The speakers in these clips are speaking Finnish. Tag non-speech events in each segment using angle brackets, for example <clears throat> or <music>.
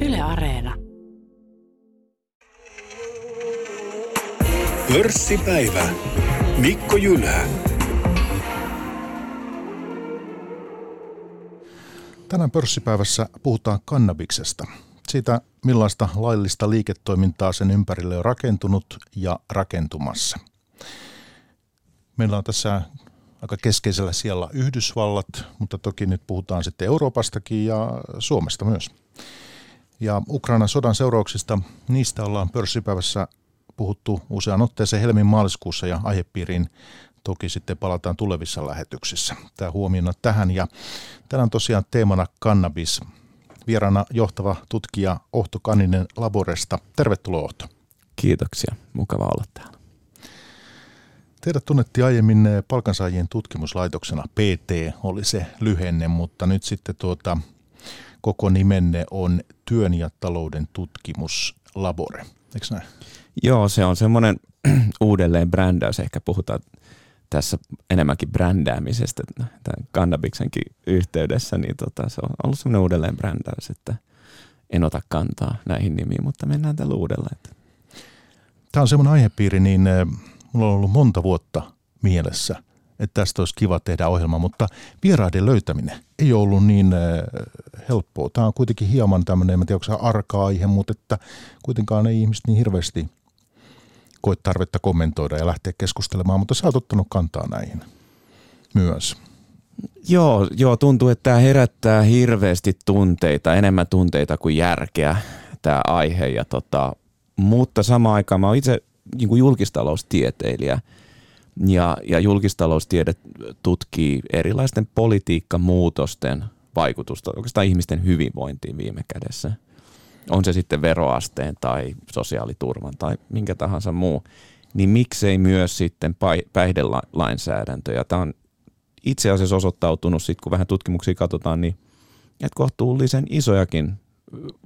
Yle Areena. Pörssipäivä. Mikko Jylhä. Tänään pörssipäivässä puhutaan kannabiksesta. Siitä, millaista laillista liiketoimintaa sen ympärille on rakentunut ja rakentumassa. Meillä on tässä aika keskeisellä siellä Yhdysvallat, mutta toki nyt puhutaan sitten Euroopastakin ja Suomesta myös. Ja Ukrainan sodan seurauksista, niistä ollaan pörssipäivässä puhuttu usean otteeseen helmin maaliskuussa ja aihepiiriin toki sitten palataan tulevissa lähetyksissä. Tämä huomiona tähän ja tänään tosiaan teemana kannabis. Vieraana johtava tutkija Ohto Kaninen Laboresta. Tervetuloa Ohto. Kiitoksia, mukava olla täällä. Teidät tunnettiin aiemmin eh, palkansaajien tutkimuslaitoksena. PT oli se lyhenne, mutta nyt sitten tuota, koko nimenne on Työn ja talouden tutkimuslabore. Eikö näin? Joo, se on semmoinen <clears throat> uudelleen brändäys. Ehkä puhutaan tässä enemmänkin brändäämisestä tämän kannabiksenkin yhteydessä, niin tota, se on ollut semmoinen uudelleen brändäys, että en ota kantaa näihin nimiin, mutta mennään tällä uudella. Tämä on semmoinen aihepiiri, niin eh, mulla on ollut monta vuotta mielessä, että tästä olisi kiva tehdä ohjelma, mutta vieraiden löytäminen ei ollut niin äh, helppoa. Tämä on kuitenkin hieman tämmöinen, en tiedä onko arka aihe, mutta että kuitenkaan ei ihmiset niin hirveästi koe tarvetta kommentoida ja lähteä keskustelemaan, mutta sä oot ottanut kantaa näihin myös. Joo, joo, tuntuu, että tämä herättää hirveästi tunteita, enemmän tunteita kuin järkeä tämä aihe. Ja tota, mutta samaan aikaan mä oon itse niin julkistaloustieteilijä ja, ja julkistaloustiede tutkii erilaisten politiikkamuutosten vaikutusta oikeastaan ihmisten hyvinvointiin viime kädessä. On se sitten veroasteen tai sosiaaliturvan tai minkä tahansa muu, niin miksei myös sitten päihdelainsäädäntö. Ja tämä on itse asiassa osoittautunut, sit kun vähän tutkimuksia katsotaan, niin että kohtuullisen isojakin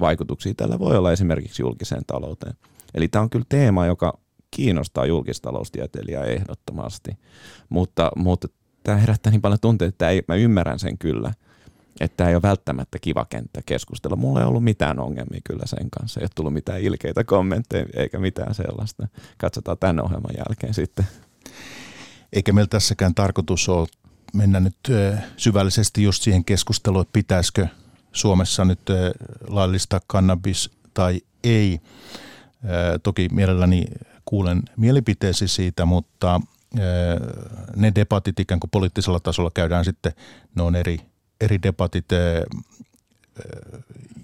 vaikutuksia tällä voi olla esimerkiksi julkiseen talouteen. Eli tämä on kyllä teema, joka kiinnostaa julkistaloustieteilijää ehdottomasti, mutta, mutta tämä herättää niin paljon tunteita, että ei, mä ymmärrän sen kyllä, että tämä ei ole välttämättä kiva kenttä keskustella. Mulla ei ollut mitään ongelmia kyllä sen kanssa, ei ole tullut mitään ilkeitä kommentteja eikä mitään sellaista. Katsotaan tämän ohjelman jälkeen sitten. Eikä meillä tässäkään tarkoitus ole mennä nyt syvällisesti just siihen keskusteluun, että pitäisikö Suomessa nyt laillistaa kannabis tai ei. Toki mielelläni kuulen mielipiteesi siitä, mutta ne debatit ikään kuin poliittisella tasolla käydään sitten, ne on eri, eri debatit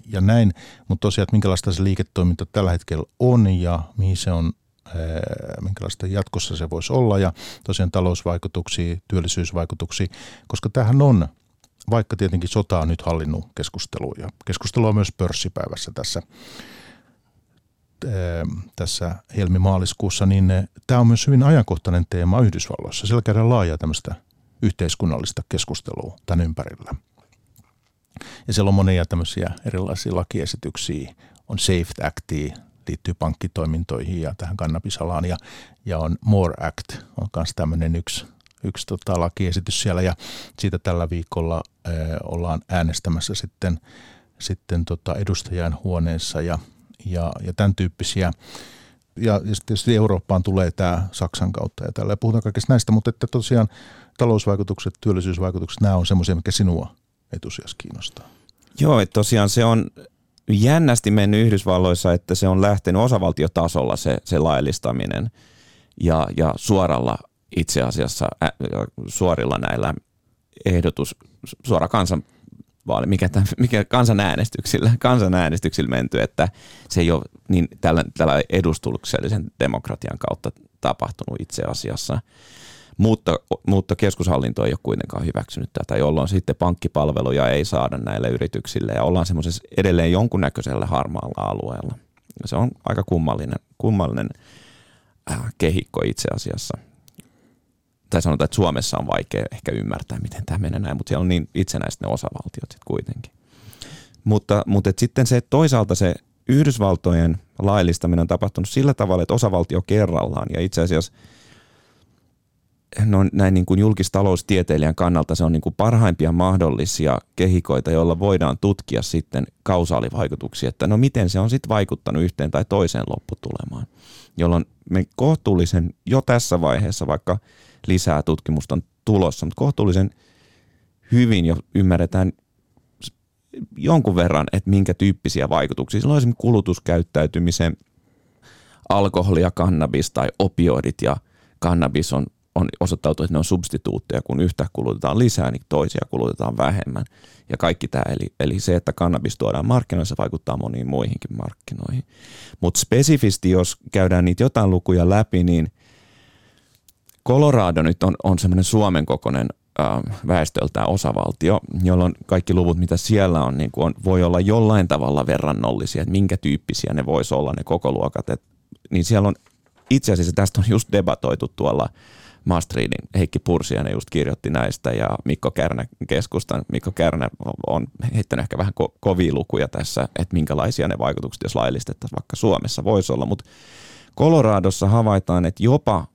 ja näin, mutta tosiaan, että minkälaista se liiketoiminta tällä hetkellä on ja mihin se on, minkälaista jatkossa se voisi olla ja tosiaan talousvaikutuksia, työllisyysvaikutuksia, koska tähän on, vaikka tietenkin sota on nyt hallinnut keskustelua ja keskustelua myös pörssipäivässä tässä tässä helmimaaliskuussa, niin tämä on myös hyvin ajankohtainen teema Yhdysvalloissa. Siellä käydään laajaa tämmöistä yhteiskunnallista keskustelua tämän ympärillä. Ja siellä on monia tämmöisiä erilaisia lakiesityksiä. On SAFE Actia, liittyy pankkitoimintoihin ja tähän kannabisalaan. Ja, ja on More Act, on myös tämmöinen yksi, yksi tota, lakiesitys siellä. Ja siitä tällä viikolla äh, ollaan äänestämässä sitten, sitten tota edustajan huoneessa ja ja, ja tämän tyyppisiä. Ja, ja tietysti Eurooppaan tulee tämä Saksan kautta ja tällä. Puhutaan kaikista näistä, mutta että tosiaan talousvaikutukset, työllisyysvaikutukset, nämä on semmoisia, mikä sinua etusijassa kiinnostaa. Joo, että tosiaan se on jännästi mennyt Yhdysvalloissa, että se on lähtenyt osavaltiotasolla se, se laillistaminen ja, ja suoralla itse asiassa ä, suorilla näillä ehdotus, suora kansan vaali, mikä, tämän, <laughs> mikä kansanäänestyksillä, kansanäänestyksillä menty, että se ei ole niin tällä, tällä edustuksellisen demokratian kautta tapahtunut itse asiassa. Mutta, mutta keskushallinto ei ole kuitenkaan hyväksynyt tätä, jolloin sitten pankkipalveluja ei saada näille yrityksille ja ollaan semmoisessa edelleen jonkunnäköisellä harmaalla alueella. Se on aika kummallinen, kummallinen äh, kehikko itse asiassa tai sanotaan, että Suomessa on vaikea ehkä ymmärtää, miten tämä menee näin, mutta siellä on niin itsenäiset ne osavaltiot sitten kuitenkin. Mutta, mutta et sitten se toisaalta se Yhdysvaltojen laillistaminen on tapahtunut sillä tavalla, että osavaltio kerrallaan ja itse asiassa no, näin niin kuin julkistaloustieteilijän kannalta se on niin kuin parhaimpia mahdollisia kehikoita, joilla voidaan tutkia sitten kausaalivaikutuksia, että no miten se on sitten vaikuttanut yhteen tai toiseen lopputulemaan, jolloin me kohtuullisen jo tässä vaiheessa, vaikka lisää tutkimusta on tulossa, mutta kohtuullisen hyvin jo ymmärretään jonkun verran, että minkä tyyppisiä vaikutuksia. Silloin esimerkiksi kulutuskäyttäytymisen alkoholia, kannabis tai opioidit ja kannabis on, on osoittautunut, että ne on substituutteja, kun yhtä kulutetaan lisää, niin toisia kulutetaan vähemmän. Ja kaikki tämä, eli, eli se, että kannabis tuodaan markkinoille, se vaikuttaa moniin muihinkin markkinoihin. Mutta spesifisti, jos käydään niitä jotain lukuja läpi, niin Colorado nyt on, on semmoinen Suomen kokoinen väestöltään osavaltio, jolloin kaikki luvut, mitä siellä on, niin on, voi olla jollain tavalla verrannollisia, että minkä tyyppisiä ne voisi olla ne koko luokat. Et, niin siellä on itse asiassa tästä on just debatoitu tuolla Maastriidin Heikki Pursianen just kirjoitti näistä ja Mikko Kärnä keskustan. Mikko Kärnä on heittänyt ehkä vähän ko- kovia lukuja tässä, että minkälaisia ne vaikutukset, jos laillistettaisiin vaikka Suomessa voisi olla, mutta Coloradossa havaitaan, että jopa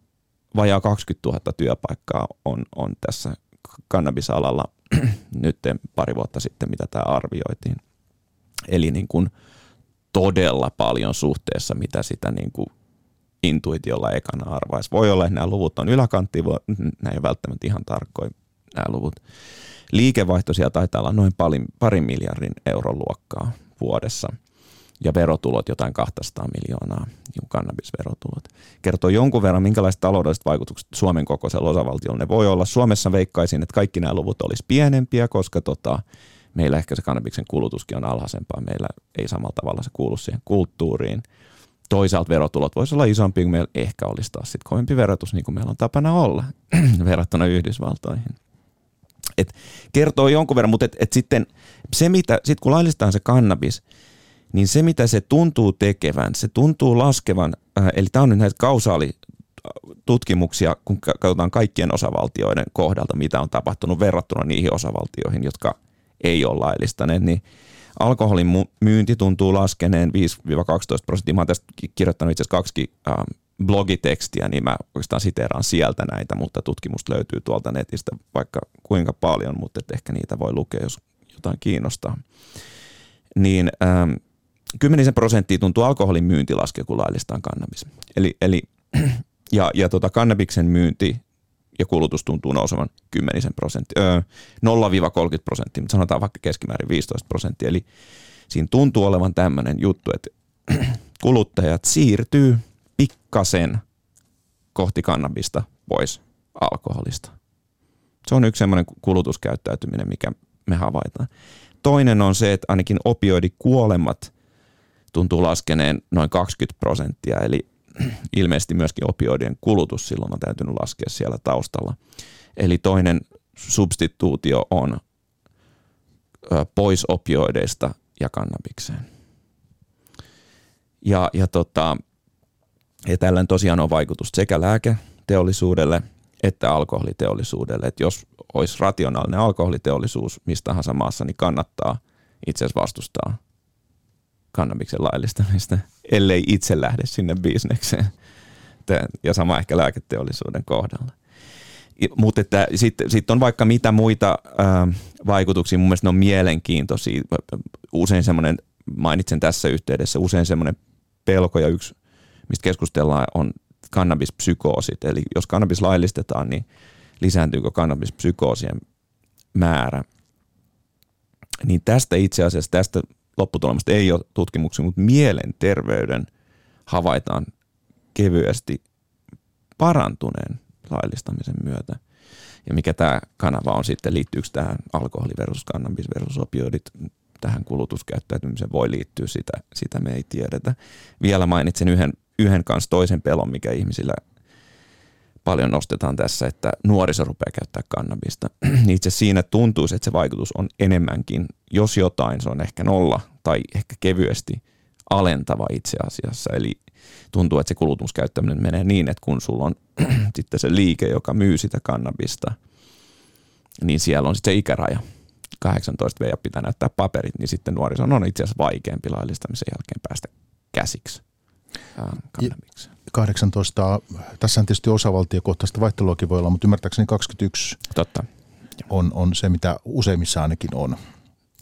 vajaa 20 000 työpaikkaa on, on tässä kannabisalalla <clears throat> nyt pari vuotta sitten, mitä tämä arvioitiin. Eli niin kuin todella paljon suhteessa, mitä sitä niin kuin intuitiolla ekana arvaisi. Voi olla, että nämä luvut on yläkantti, nämä ei ole välttämättä ihan tarkkoja nämä luvut. Liikevaihto siellä taitaa olla noin parin, parin miljardin euron luokkaa vuodessa – ja verotulot jotain 200 miljoonaa, niin kannabisverotulot. Kertoo jonkun verran, minkälaiset taloudelliset vaikutukset Suomen kokoisella osavaltiolla ne voi olla. Suomessa veikkaisin, että kaikki nämä luvut olisi pienempiä, koska tota, meillä ehkä se kannabiksen kulutuskin on alhaisempaa. Meillä ei samalla tavalla se kuulu siihen kulttuuriin. Toisaalta verotulot voisi olla isompi, kuin meillä ehkä olisi taas sit kovempi verotus, niin kuin meillä on tapana olla <clears throat> verrattuna Yhdysvaltoihin. Et kertoo jonkun verran, mutta et, et sitten se, mitä, sit kun laillistetaan se kannabis, niin se mitä se tuntuu tekevän, se tuntuu laskevan, äh, eli tämä on nyt näitä kausaalitutkimuksia, kun katsotaan kaikkien osavaltioiden kohdalta, mitä on tapahtunut verrattuna niihin osavaltioihin, jotka ei ole laillistaneet, niin alkoholin myynti tuntuu laskeneen 5-12 prosenttia. Mä oon tästä kirjoittanut itse asiassa kaksi äh, blogitekstiä, niin mä oikeastaan siteeraan sieltä näitä, mutta tutkimusta löytyy tuolta netistä vaikka kuinka paljon, mutta ehkä niitä voi lukea, jos jotain kiinnostaa. Niin ähm, kymmenisen prosenttia tuntuu alkoholin myynti laskea, kun laillistaan kannabis. Eli, eli <clears throat> ja, ja tota kannabiksen myynti ja kulutus tuntuu nousevan kymmenisen prosenttia, öö, 0-30 prosenttia, mutta sanotaan vaikka keskimäärin 15 prosenttia. Eli siinä tuntuu olevan tämmöinen juttu, että <clears throat> kuluttajat siirtyy pikkasen kohti kannabista pois alkoholista. Se on yksi semmoinen kulutuskäyttäytyminen, mikä me havaitaan. Toinen on se, että ainakin opioidikuolemat tuntuu laskeneen noin 20 prosenttia, eli <clears throat> ilmeisesti myöskin opioidien kulutus silloin on täytynyt laskea siellä taustalla. Eli toinen substituutio on pois opioideista ja kannabikseen. Ja, ja, tota, ja tällä tosiaan on vaikutus sekä lääketeollisuudelle että alkoholiteollisuudelle. Että jos olisi rationaalinen alkoholiteollisuus mistä tahansa maassa, niin kannattaa itse asiassa vastustaa kannabiksen laillistamista, ellei itse lähde sinne bisnekseen. Ja sama ehkä lääketeollisuuden kohdalla. Mutta sitten sit on vaikka mitä muita ää, vaikutuksia, mun mielestä ne on mielenkiintoisia. Usein semmoinen, mainitsen tässä yhteydessä, usein semmoinen pelko ja yksi, mistä keskustellaan, on kannabispsykoosit. Eli jos kannabis laillistetaan, niin lisääntyykö kannabispsykoosien määrä. Niin tästä itse asiassa, tästä lopputulemasta ei ole tutkimuksia, mutta mielenterveyden havaitaan kevyesti parantuneen laillistamisen myötä. Ja mikä tämä kanava on sitten, liittyykö tähän alkoholi versus kannabis versus opioidit, tähän kulutuskäyttäytymiseen voi liittyä, sitä, sitä me ei tiedetä. Vielä mainitsen yhden, yhden kanssa toisen pelon, mikä ihmisillä paljon nostetaan tässä, että nuoriso rupeaa käyttää kannabista. <clears throat> Itse siinä tuntuu, että se vaikutus on enemmänkin, jos jotain, se on ehkä nolla tai ehkä kevyesti alentava itse asiassa. Eli tuntuu, että se kulutuskäyttäminen menee niin, että kun sulla on <clears throat> sitten se liike, joka myy sitä kannabista, niin siellä on sitten se ikäraja. 18 V pitää näyttää paperit, niin sitten nuorison on itse asiassa vaikeampi laillistamisen jälkeen päästä käsiksi. Kannabiksen. 18, tässä on tietysti osavaltiokohtaista vaihteluakin voi olla, mutta ymmärtääkseni 21 Totta. on, on se, mitä useimmissa ainakin on,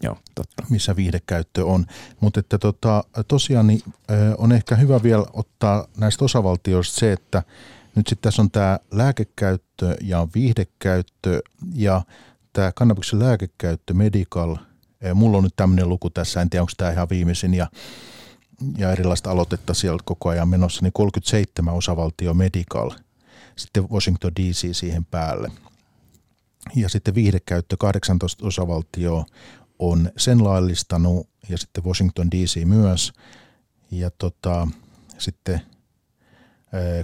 Joo, totta. missä viihdekäyttö on. Mutta että tota, tosiaan niin, on ehkä hyvä vielä ottaa näistä osavaltioista se, että nyt sitten tässä on tämä lääkekäyttö ja viihdekäyttö ja tämä kannabiksen lääkekäyttö, medical. Mulla on nyt tämmöinen luku tässä, en tiedä onko tämä ihan viimeisin ja ja erilaista aloitetta siellä koko ajan menossa, niin 37 osavaltio medical, sitten Washington DC siihen päälle. Ja sitten viihdekäyttö 18 osavaltio on sen laillistanut ja sitten Washington DC myös. Ja tota, sitten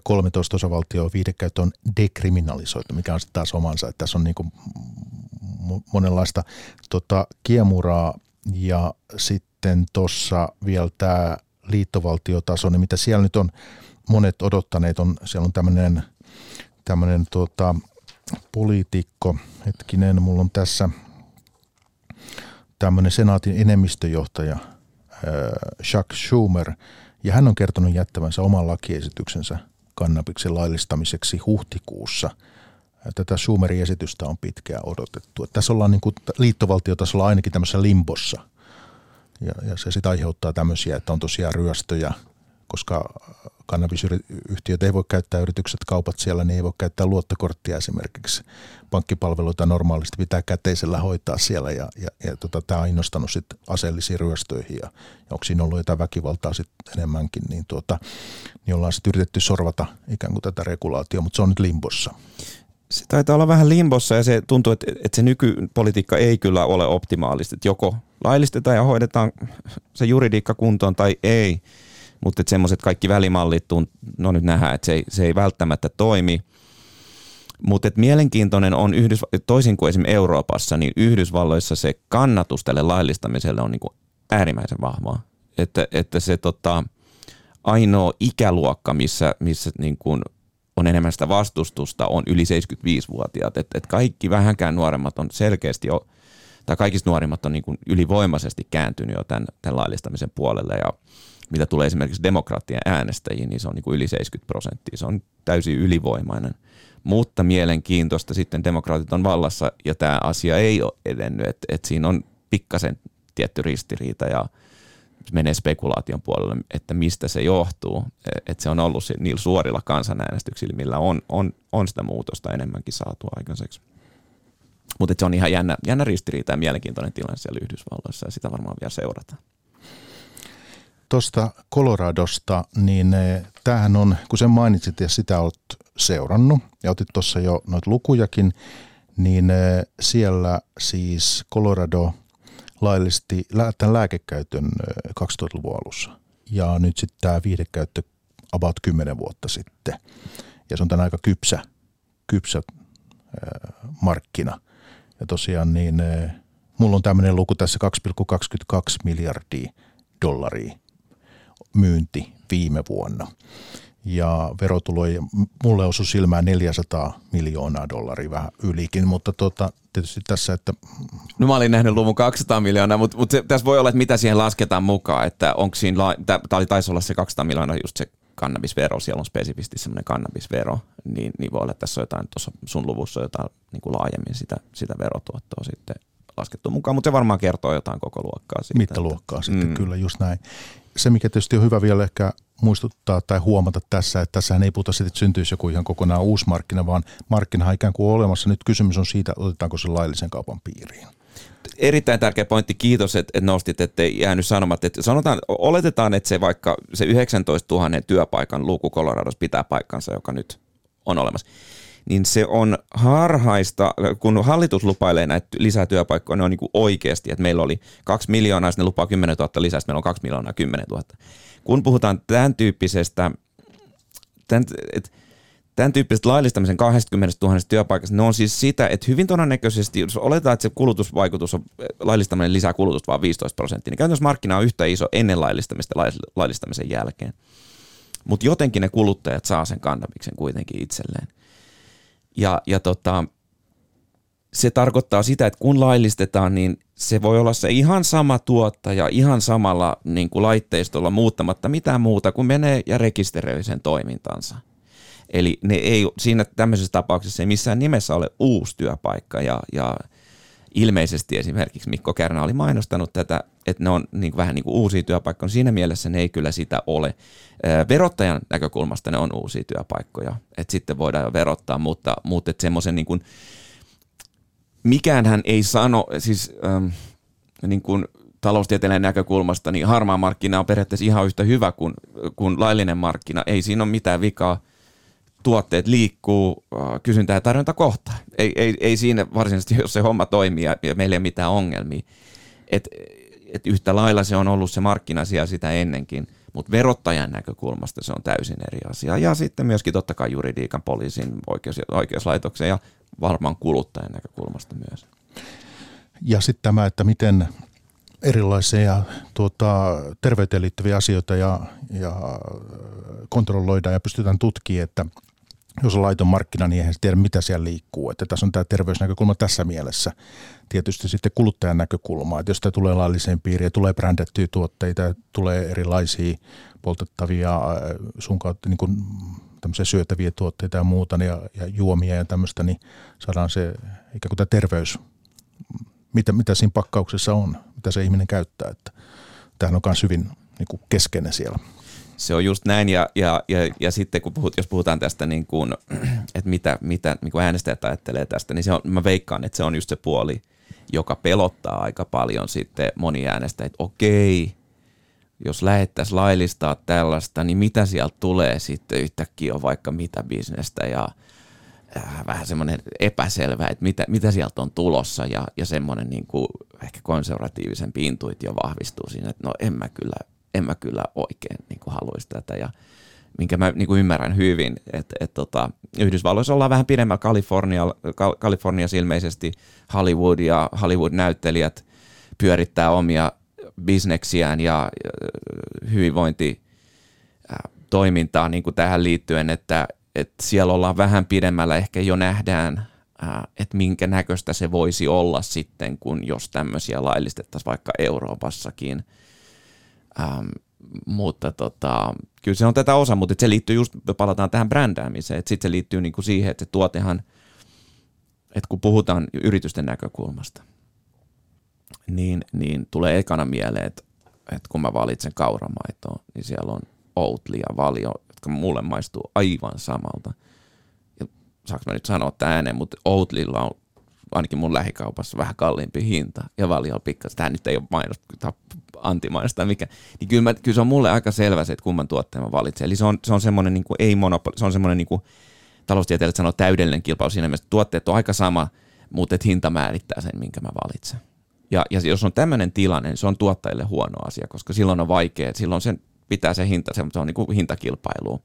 13 osavaltio viihdekäyttö on dekriminalisoitu, mikä on sitten taas omansa. Että tässä on niin monenlaista tota, kiemuraa ja sitten tuossa vielä tämä liittovaltiotaso, niin mitä siellä nyt on monet odottaneet, on, siellä on tämmöinen tämmöinen tota, poliitikko, hetkinen, mulla on tässä tämmöinen senaatin enemmistöjohtaja Chuck Schumer, ja hän on kertonut jättävänsä oman lakiesityksensä kannabiksen laillistamiseksi huhtikuussa. Tätä Schumerin esitystä on pitkään odotettu. Että tässä ollaan niin kuin liittovaltiotasolla ainakin tämmöisessä limbossa – ja, ja se sitten aiheuttaa tämmöisiä, että on tosiaan ryöstöjä, koska kannabisyhtiöt ei voi käyttää yritykset, kaupat siellä, niin ei voi käyttää luottokorttia esimerkiksi. Pankkipalveluita normaalisti pitää käteisellä hoitaa siellä ja, ja, ja tota, tämä on innostanut sitten aseellisiin ryöstöihin ja, ja onko siinä ollut jotain väkivaltaa sitten enemmänkin, niin, tuota, niin ollaan sitten yritetty sorvata ikään kuin tätä regulaatiota, mutta se on nyt limbossa se taitaa olla vähän limbossa ja se tuntuu, että, että se nykypolitiikka ei kyllä ole optimaalista. Että joko laillistetaan ja hoidetaan se juridiikka kuntoon tai ei, mutta että semmoiset kaikki välimallit, no nyt nähdään, että se ei, se ei välttämättä toimi. Mutta mielenkiintoinen on, Yhdysva- toisin kuin esimerkiksi Euroopassa, niin Yhdysvalloissa se kannatus tälle laillistamiselle on niinku äärimmäisen vahvaa. Että, että se tota, ainoa ikäluokka, missä, missä niin kuin on enemmän sitä vastustusta, on yli 75-vuotiaat. Et, et kaikki vähänkään nuoremmat on selkeästi jo, tai kaikista nuorimmat on niin kuin ylivoimaisesti kääntynyt jo tämän, tämän laillistamisen puolelle. Ja mitä tulee esimerkiksi demokraattien äänestäjiin, niin se on niin kuin yli 70 prosenttia. Se on täysin ylivoimainen. Mutta mielenkiintoista sitten demokraatit on vallassa ja tämä asia ei ole edennyt. Että et siinä on pikkasen tietty ristiriita ja – menee spekulaation puolelle, että mistä se johtuu. Että se on ollut niillä suorilla kansanäänestyksillä, millä on, on, on sitä muutosta enemmänkin saatu aikaiseksi. Mutta se on ihan jännä, jännä ristiriita ja mielenkiintoinen tilanne siellä Yhdysvalloissa ja sitä varmaan vielä seurataan. Tuosta Coloradosta, niin eh, tämähän on, kun sen mainitsit ja sitä olet seurannut ja otit tuossa jo noita lukujakin, niin eh, siellä siis Colorado – laillisti tämän lääkekäytön 2000-luvun alussa. Ja nyt sitten tämä viihdekäyttö about 10 vuotta sitten. Ja se on tämän aika kypsä, kypsä markkina. Ja tosiaan niin, mulla on tämmöinen luku tässä 2,22 miljardia dollaria myynti viime vuonna. Ja verotuloja, mulle osui silmään 400 miljoonaa dollaria vähän ylikin, mutta tota, tietysti tässä, että... No mä olin nähnyt luvun 200 miljoonaa, mutta, mutta se, tässä voi olla, että mitä siihen lasketaan mukaan, että onko siinä, tämä taisi olla se 200 miljoonaa just se kannabisvero, siellä on spesifisti semmoinen kannabisvero, niin, niin voi olla, että tässä on jotain, tuossa sun luvussa jotain niin kuin laajemmin sitä, sitä verotuottoa sitten laskettu mukaan, mutta se varmaan kertoo jotain koko luokkaa siitä. Mittaluokkaa että, sitten, mm. kyllä just näin. Se, mikä tietysti on hyvä vielä ehkä muistuttaa tai huomata tässä, että tässähän ei puhuta siitä, että syntyisi joku ihan kokonaan uusi markkina, vaan markkina ikään kuin olemassa. Nyt kysymys on siitä, otetaanko se laillisen kaupan piiriin. Erittäin tärkeä pointti, kiitos, että, nostit, että ei jäänyt sanomatta. Että sanotaan, oletetaan, että se vaikka se 19 000 työpaikan luku Coloradossa pitää paikkansa, joka nyt on olemassa niin se on harhaista, kun hallitus lupailee näitä lisää työpaikkoja, ne on niin oikeasti, että meillä oli kaksi miljoonaa, sitten ne lupaa 10 000 lisää, meillä on kaksi miljoonaa 10 000 kun puhutaan tämän tyyppisestä, tämän, et, tämän tyyppisestä laillistamisen 20 000 työpaikasta, ne on siis sitä, että hyvin todennäköisesti, jos oletetaan, että se kulutusvaikutus on laillistaminen lisää kulutusta vain 15 prosenttia, niin käytännössä markkina on yhtä iso ennen laillistamista laillistamisen jälkeen. Mutta jotenkin ne kuluttajat saa sen kannabiksen kuitenkin itselleen. Ja, ja tota, se tarkoittaa sitä, että kun laillistetaan, niin se voi olla se ihan sama tuottaja, ihan samalla niin kuin laitteistolla muuttamatta mitään muuta kuin menee ja rekisteröi sen toimintansa. Eli ne ei, siinä tämmöisessä tapauksessa ei missään nimessä ole uusi työpaikka ja, ja ilmeisesti esimerkiksi Mikko Kärnä oli mainostanut tätä, että ne on niin vähän niin kuin uusia työpaikkoja. Siinä mielessä ne ei kyllä sitä ole. Verottajan näkökulmasta ne on uusia työpaikkoja, että sitten voidaan jo verottaa, mutta, mutta että semmoisen niin kuin, mikään hän ei sano, siis ähm, niin kuin taloustieteellinen näkökulmasta, niin harmaa markkina on periaatteessa ihan yhtä hyvä kuin, kuin laillinen markkina. Ei siinä ole mitään vikaa tuotteet liikkuu äh, kysyntä ja tarjonta kohta. Ei, ei, ei siinä varsinaisesti, jos se homma toimii ja, ja meillä ei ole mitään ongelmia. Et, et yhtä lailla se on ollut se markkinasia sitä ennenkin, mutta verottajan näkökulmasta se on täysin eri asia. Ja sitten myöskin totta kai juridiikan, poliisin, oikeus, oikeuslaitoksen ja varmaan kuluttajan näkökulmasta myös. Ja sitten tämä, että miten erilaisia tuota, terveyteen liittyviä asioita ja, ja kontrolloidaan ja pystytään tutkimaan, että jos on laiton markkina, niin eihän se tiedä, mitä siellä liikkuu. Että tässä on tämä terveysnäkökulma tässä mielessä. Tietysti sitten kuluttajan näkökulma, että jos tämä tulee lailliseen piiriin, tulee brändättyjä tuotteita, tulee erilaisia poltettavia äh, sun kautta niin kuin syötäviä tuotteita ja muuta ja, ja juomia ja tämmöistä, niin saadaan se ikään kuin tämä terveys, mitä, mitä siinä pakkauksessa on, mitä se ihminen käyttää. Että tämähän on myös hyvin niin kuin keskeinen siellä. Se on just näin ja, ja, ja, ja sitten kun puhut, jos puhutaan tästä, niin kuin, <clears throat> että mitä, mitä niin kuin äänestäjät ajattelee tästä, niin se on, mä veikkaan, että se on just se puoli, joka pelottaa aika paljon sitten moni äänestäjät, että okei, jos lähettäisiin laillistaa tällaista, niin mitä sieltä tulee sitten yhtäkkiä on vaikka mitä bisnestä ja äh, vähän semmoinen epäselvä, että mitä, mitä sieltä on tulossa ja, ja semmoinen niin kuin ehkä konservatiivisempi intuitio vahvistuu siinä, että no en mä kyllä en mä kyllä oikein niin kuin haluaisi tätä. Ja minkä mä niin kuin ymmärrän hyvin, että, että tota, Yhdysvalloissa ollaan vähän pidemmällä Kalifornia, Kaliforniassa ilmeisesti Hollywood ja Hollywood-näyttelijät pyörittää omia bisneksiään ja hyvinvointi toimintaa niin kuin tähän liittyen, että, että siellä ollaan vähän pidemmällä, ehkä jo nähdään, että minkä näköistä se voisi olla sitten, kun jos tämmöisiä laillistettaisiin vaikka Euroopassakin – Ähm, mutta tota, kyllä se on tätä osa, mutta se liittyy just, palataan tähän brändäämiseen, että sitten se liittyy niinku siihen, että se tuotehan, että kun puhutaan yritysten näkökulmasta, niin, niin tulee ekana mieleen, että, että kun mä valitsen kauramaitoa, niin siellä on Oatly ja Valio, jotka mulle maistuu aivan samalta. Ja saanko mä nyt sanoa tämän ääneen, mutta Oatlylla on ainakin mun lähikaupassa vähän kalliimpi hinta ja Valio pikkasen. Tämä nyt ei ole mainos, antimainos tai mikä. Niin kyllä, mä, kyllä, se on mulle aika selvä se, että kumman tuotteen mä valitsen. Eli se on, se on semmoinen niin kuin, ei monopoli, se on semmoinen niin kuin, taloustieteilijät sanoo täydellinen kilpailu siinä mielessä, että tuotteet on aika sama, mutta että hinta määrittää sen, minkä mä valitsen. Ja, ja jos on tämmöinen tilanne, niin se on tuottajille huono asia, koska silloin on vaikea, silloin sen pitää se hinta, se on niin kuin hintakilpailu,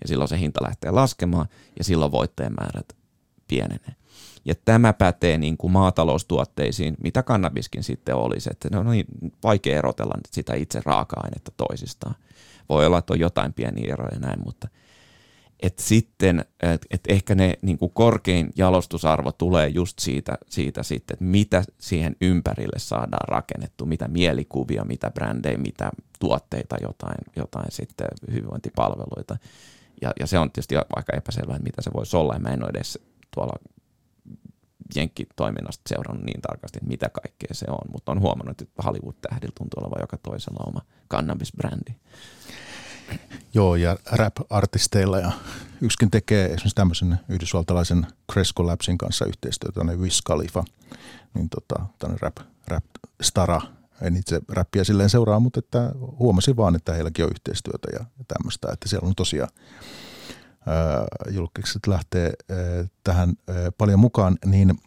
ja silloin se hinta lähtee laskemaan, ja silloin voitteen määrät pienenee. Ja tämä pätee niin kuin maataloustuotteisiin, mitä kannabiskin sitten olisi. Että ne on niin vaikea erotella sitä itse raaka-ainetta toisistaan. Voi olla, että on jotain pieniä eroja näin, mutta et sitten, et, et ehkä ne niin kuin korkein jalostusarvo tulee just siitä, siitä sitten, että mitä siihen ympärille saadaan rakennettu, mitä mielikuvia, mitä brändejä, mitä tuotteita, jotain, jotain sitten hyvinvointipalveluita. Ja, ja se on tietysti aika epäselvää, että mitä se voisi olla, ja mä en ole edes tuolla jenkkitoiminnasta seurannut niin tarkasti, että mitä kaikkea se on, mutta on huomannut, että Hollywood-tähdillä tuntuu olevan joka toisella oma cannabis-brändi. Joo, ja rap-artisteilla ja yksikin tekee esimerkiksi tämmöisen yhdysvaltalaisen Cresco Labsin kanssa yhteistyötä, tänne Wiz Khalifa, niin tota, tänne rap, rap-stara, en itse räppiä silleen seuraa, mutta että huomasin vaan, että heilläkin on yhteistyötä ja tämmöistä, että siellä on tosiaan julkikset lähtee tähän paljon mukaan, niin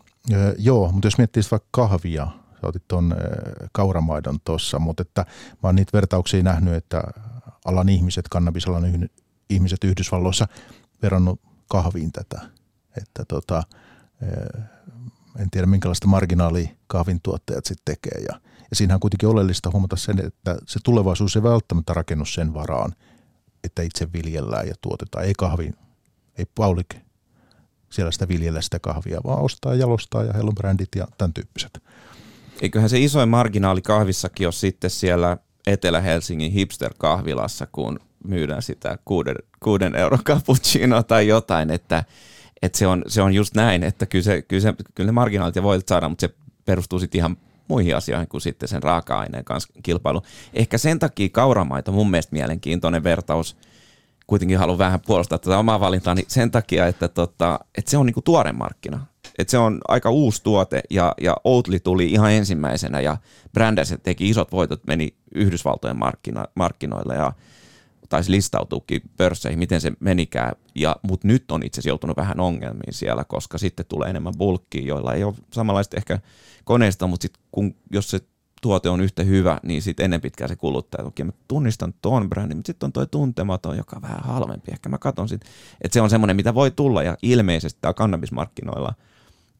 joo, mutta jos miettii vaikka kahvia, sä otit tuon kauramaidon tuossa, mutta että mä oon niitä vertauksia nähnyt, että alan ihmiset, kannabisalan ihmiset Yhdysvalloissa verrannut kahviin tätä, että tota, en tiedä minkälaista marginaalia kahvin tuottajat sitten tekee ja, ja siinähän on kuitenkin oleellista huomata sen, että se tulevaisuus ei välttämättä rakennu sen varaan, että itse viljellään ja tuotetaan. Ei kahvi, ei Paulik siellä sitä viljellä sitä kahvia, vaan ostaa, jalostaa ja heillä on brändit ja tämän tyyppiset. Eiköhän se isoin marginaali kahvissakin ole sitten siellä Etelä-Helsingin hipster-kahvilassa, kun myydään sitä kuuden, kuuden euron cappuccinoa tai jotain, että, että se, on, se on just näin, että kyllä, se, kyllä, se, kyllä ne marginaalit ja voit saada, mutta se perustuu sitten ihan muihin asioihin kuin sitten sen raaka-aineen kanssa kilpailu. Ehkä sen takia kauramaito mun mielestä mielenkiintoinen vertaus, kuitenkin haluan vähän puolustaa tätä omaa valintaa, niin sen takia, että, tota, että se on niinku tuore markkina. Että se on aika uusi tuote ja, ja Oatly tuli ihan ensimmäisenä ja Branderset teki isot voitot, meni Yhdysvaltojen markkina, markkinoille ja taisi listautuukin pörsseihin, miten se menikään. Ja, mutta nyt on itse asiassa joutunut vähän ongelmiin siellä, koska sitten tulee enemmän bulkkia, joilla ei ole samanlaista ehkä koneista, mutta sitten kun, jos se tuote on yhtä hyvä, niin sitten ennen pitkään se kuluttaa, että mä tunnistan tuon brändin, mutta sitten on toi tuntematon, joka on vähän halvempi. Ehkä mä katson sitten, että se on semmoinen, mitä voi tulla ja ilmeisesti tämä kannabismarkkinoilla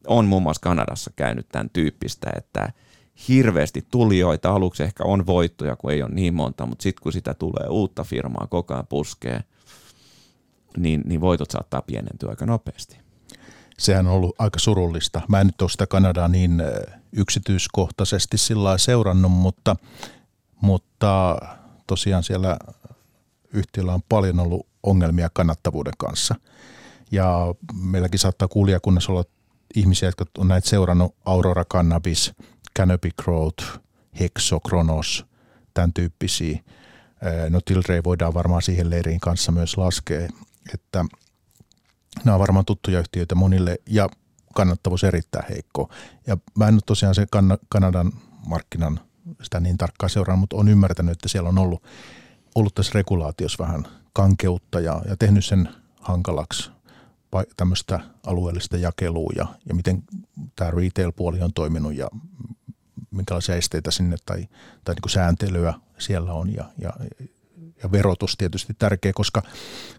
on muun muassa Kanadassa käynyt tämän tyyppistä, että hirveästi tulijoita, aluksi ehkä on voittoja, kun ei ole niin monta, mutta sitten kun sitä tulee uutta firmaa koko ajan puskee, niin, niin voitot saattaa pienentyä aika nopeasti sehän on ollut aika surullista. Mä en nyt ole sitä Kanadaa niin yksityiskohtaisesti sillä seurannut, mutta, mutta tosiaan siellä yhtiöllä on paljon ollut ongelmia kannattavuuden kanssa. Ja meilläkin saattaa kuulijakunnassa olla ihmisiä, jotka on näitä seurannut Aurora Cannabis, Canopy Growth, Hexo, Kronos, tämän tyyppisiä. No Tilray voidaan varmaan siihen leiriin kanssa myös laskea, että – Nämä on varmaan tuttuja yhtiöitä monille ja kannattavuus erittäin heikko. Ja mä en ole tosiaan se kan- Kanadan markkinan sitä niin tarkkaan seurannut, mutta on ymmärtänyt, että siellä on ollut, ollut tässä regulaatiossa vähän kankeutta ja, ja tehnyt sen hankalaksi tämmöistä alueellista jakelua ja, ja miten tämä retail-puoli on toiminut ja minkälaisia esteitä sinne tai, tai niin kuin sääntelyä siellä on ja, ja ja verotus tietysti tärkeä, koska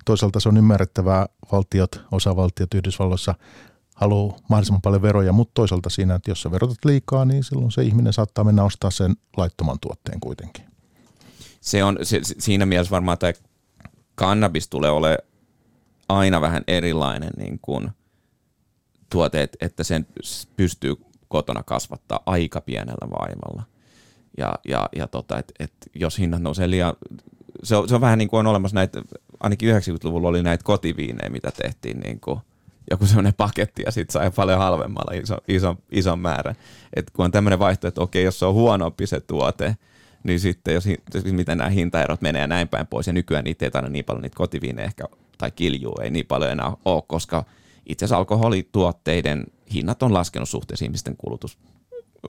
toisaalta se on ymmärrettävää valtiot, osavaltiot Yhdysvalloissa haluaa mahdollisimman paljon veroja, mutta toisaalta siinä, että jos sä verotat liikaa, niin silloin se ihminen saattaa mennä ostaa sen laittoman tuotteen kuitenkin. Se on se, siinä mielessä varmaan tämä kannabis tulee ole aina vähän erilainen niin kuin tuote, että sen pystyy kotona kasvattaa aika pienellä vaivalla. Ja, ja, ja tota, et, et jos hinnat nousee liian se on, se on vähän niin kuin on olemassa näitä, ainakin 90-luvulla oli näitä kotiviinejä, mitä tehtiin niin kuin joku semmoinen paketti ja sitten sai paljon halvemmalla iso, iso, ison määrän. Et kun on tämmöinen vaihtoehto, että okei, jos se on huonompi se tuote, niin sitten jos, miten nämä hintaerot menee ja näin päin pois, ja nykyään niitä ei taida niin paljon niitä kotiviinejä ehkä, tai kiljuu ei niin paljon enää ole, koska itse asiassa alkoholituotteiden hinnat on laskenut suhteessa ihmisten kulutus,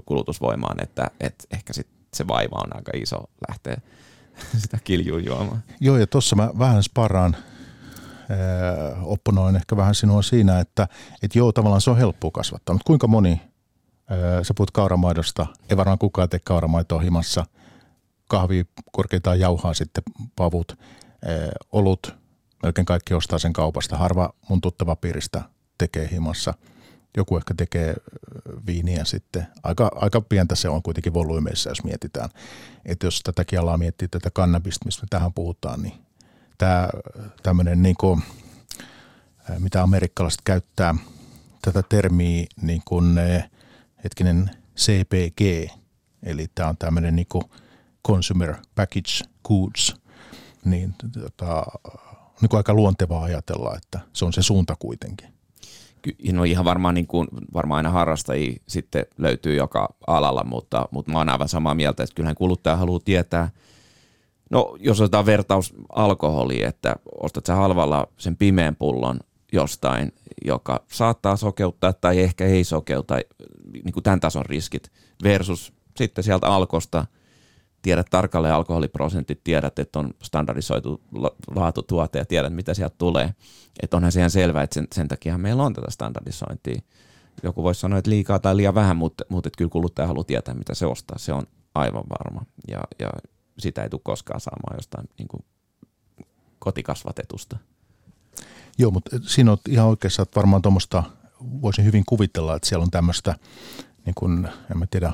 kulutusvoimaan, että, että ehkä sit se vaiva on aika iso lähteä <laughs> sitä kiljua juomaan. Joo, ja tuossa mä vähän sparaan, äh, opponoin ehkä vähän sinua siinä, että et joo, tavallaan se on helppoa kasvattaa, mutta kuinka moni, äh, sä puhut kauramaidosta, ei varmaan kukaan tee kauramaitoa himassa, kahvi, korkeintaan jauhaa sitten pavut, äh, olut, melkein kaikki ostaa sen kaupasta, harva mun tuttava piiristä tekee himassa – joku ehkä tekee viiniä sitten. Aika, aika pientä se on kuitenkin volyymeissa, jos mietitään. Että jos tätäkin alaa miettii, tätä kannabista, mistä me tähän puhutaan, niin tämä tämmöinen, niin kuin, mitä amerikkalaiset käyttää tätä termiä niin kuin, hetkinen CPG, eli tämä on tämmöinen niin kuin consumer package goods, niin tota, niin kuin aika luontevaa ajatella, että se on se suunta kuitenkin no ihan varmaan, niin kuin, varmaan aina harrastajia sitten löytyy joka alalla, mutta, mutta mä oon aivan samaa mieltä, että kyllähän kuluttaja haluaa tietää, no jos otetaan vertaus alkoholiin, että ostat sä halvalla sen pimeän pullon jostain, joka saattaa sokeuttaa tai ehkä ei sokeuta, niin kuin tämän tason riskit, versus sitten sieltä alkosta – tiedät tarkalleen alkoholiprosentit, tiedät, että on standardisoitu laatutuote ja tiedät, mitä sieltä tulee. Että onhan se ihan selvää, että sen, sen takia meillä on tätä standardisointia. Joku voisi sanoa, että liikaa tai liian vähän, mutta, mutta että kyllä kuluttaja haluaa tietää, mitä se ostaa. Se on aivan varma. Ja, ja sitä ei tule koskaan saamaan jostain niin kuin kotikasvatetusta. Joo, mutta siinä on ihan oikeassa, että varmaan tuommoista voisin hyvin kuvitella, että siellä on tämmöistä, niin kuin, en mä tiedä,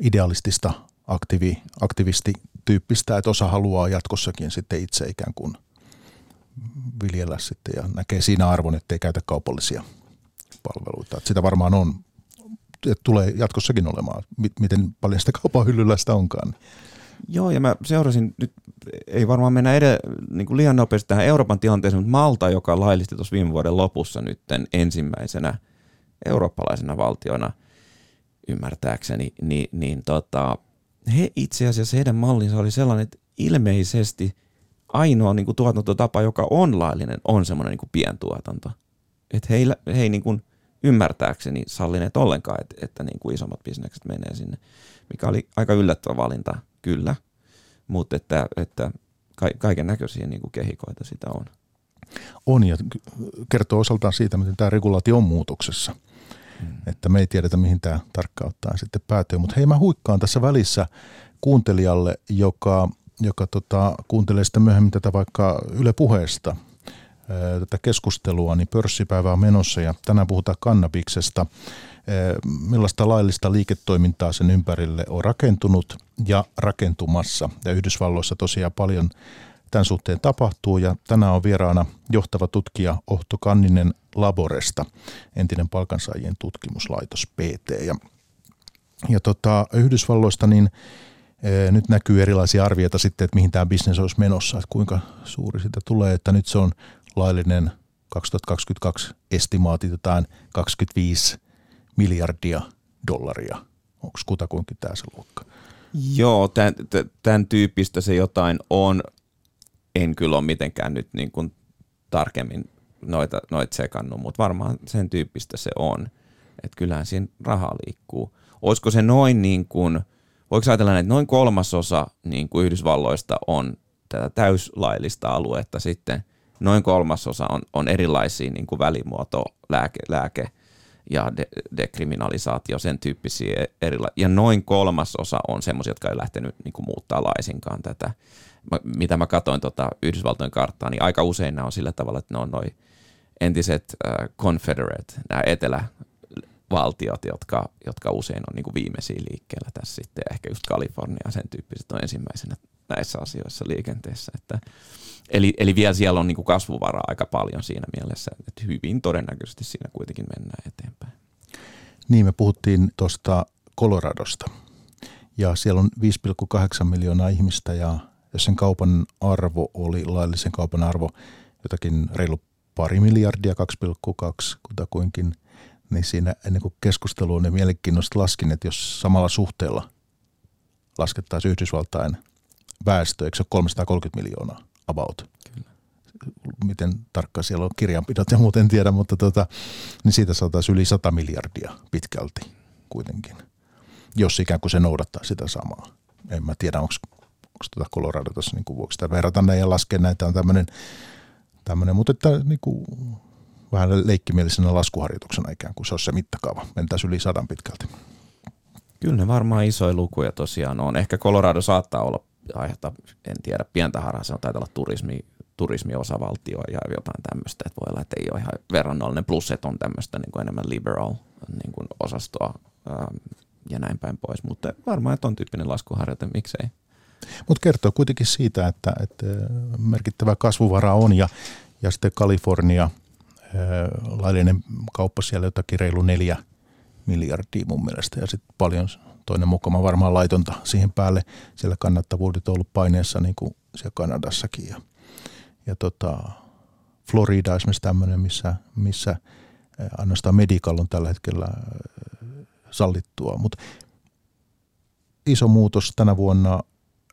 idealistista aktivi, aktivistityyppistä, että osa haluaa jatkossakin sitten itse ikään kuin viljellä sitten ja näkee siinä arvon, ettei käytä kaupallisia palveluita. Että sitä varmaan on, että tulee jatkossakin olemaan, miten paljon sitä kaupan hyllyllä sitä onkaan. Joo, ja mä seurasin, nyt ei varmaan mennä ed- niin liian nopeasti tähän Euroopan tilanteeseen, mutta Malta, joka laillisti tuossa viime vuoden lopussa nyt ensimmäisenä eurooppalaisena valtiona ymmärtääkseni, niin, niin tota, he itse asiassa, heidän mallinsa oli sellainen, että ilmeisesti ainoa niin kuin tuotantotapa, joka on laillinen, on semmoinen niin pientuotanto. Että heillä, he ei niin kuin ymmärtääkseni sallineet ollenkaan, että, että niin kuin isommat bisnekset menee sinne, mikä oli aika yllättävä valinta, kyllä, mutta että, että kaiken näköisiä niin kuin kehikoita sitä on. On ja kertoo osaltaan siitä, miten tämä regulaatio on muutoksessa. Hmm. Että me ei tiedetä, mihin tämä tarkkaan ottaen sitten päätyy. Mutta hei, mä huikkaan tässä välissä kuuntelijalle, joka, joka tota, kuuntelee sitten myöhemmin tätä vaikka Yle puheesta – tätä keskustelua, niin pörssipäivä on menossa ja tänään puhutaan kannabiksesta. Millaista laillista liiketoimintaa sen ympärille on rakentunut ja rakentumassa. Ja Yhdysvalloissa tosiaan paljon tämän suhteen tapahtuu ja tänään on vieraana johtava tutkija Ohto Kanninen Laboresta, entinen palkansaajien tutkimuslaitos PT. Ja, ja tota, Yhdysvalloista niin e, nyt näkyy erilaisia arvioita sitten, että mihin tämä bisnes olisi menossa, että kuinka suuri sitä tulee, että nyt se on laillinen 2022 estimaatit jotain 25 miljardia dollaria. Onko kutakuinkin tämä se luokka? Joo, tämän, tämän tyyppistä se jotain on. En kyllä ole mitenkään nyt niin kuin tarkemmin noita, noita sekannut, mutta varmaan sen tyyppistä se on. Että kyllähän siinä rahaa liikkuu. Olisiko se noin niin kuin, voiko ajatella, että noin kolmasosa niin kuin Yhdysvalloista on tätä täyslaillista aluetta sitten – noin kolmasosa on, on erilaisia niin kuin välimuoto, lääke, lääke ja de, dekriminalisaatio, sen tyyppisiä erila- Ja noin kolmasosa on semmoisia, jotka ei lähtenyt niin kuin muuttaa laisinkaan tätä. Mitä mä katsoin tota Yhdysvaltojen karttaa, niin aika usein nämä on sillä tavalla, että ne on noin entiset uh, Confederate, nämä etelävaltiot, jotka, jotka usein on niin viimeisiä liikkeellä tässä sitten, ehkä just Kalifornia sen tyyppiset on ensimmäisenä näissä asioissa liikenteessä. Että, eli, eli vielä siellä on niin kasvuvaraa aika paljon siinä mielessä, että hyvin todennäköisesti siinä kuitenkin mennään eteenpäin. Niin, me puhuttiin tuosta Coloradosta ja siellä on 5,8 miljoonaa ihmistä ja jos sen kaupan arvo oli, laillisen kaupan arvo jotakin reilu pari miljardia, 2,2 kutakuinkin, niin siinä ennen kuin keskustelu on mielenkiintoista laskin, että jos samalla suhteella laskettaisiin Yhdysvaltain väestö, eikö se ole 330 miljoonaa about? Kyllä. Miten tarkkaan siellä on kirjanpidot ja muuten en tiedä, mutta tota, niin siitä saataisiin yli 100 miljardia pitkälti kuitenkin, jos ikään kuin se noudattaa sitä samaa. En mä tiedä, onko onko tuota Colorado tuossa niin vuoksi sitä verrata näin ja laskea näitä on tämmöinen, tämmöinen mutta että niin kuin, vähän leikkimielisenä laskuharjoituksena ikään kuin se on se mittakaava. Mentäisiin yli sadan pitkälti. Kyllä ne varmaan isoja lukuja tosiaan on. Ehkä Colorado saattaa olla aiheuttaa, en tiedä, pientä haraa, se on taitaa olla turismi, turismiosavaltio ja jotain tämmöistä, että voi olla, että ei ole ihan verrannollinen, plus että on tämmöistä niin kuin enemmän liberal niin kuin osastoa ähm, ja näin päin pois, mutta varmaan, että on tyyppinen laskuharjoite, miksei. Mutta kertoo kuitenkin siitä, että, että merkittävä kasvuvara on ja, ja sitten Kalifornia, äh, laillinen kauppa siellä jotakin reilu neljä miljardia mun mielestä ja sitten paljon toinen mukama varmaan laitonta siihen päälle. Siellä kannattavuudet on ollut paineessa niin kuin siellä Kanadassakin. Ja, ja tota, Florida esimerkiksi tämmöinen, missä, missä ainoastaan medical on tällä hetkellä sallittua. Mutta iso muutos tänä vuonna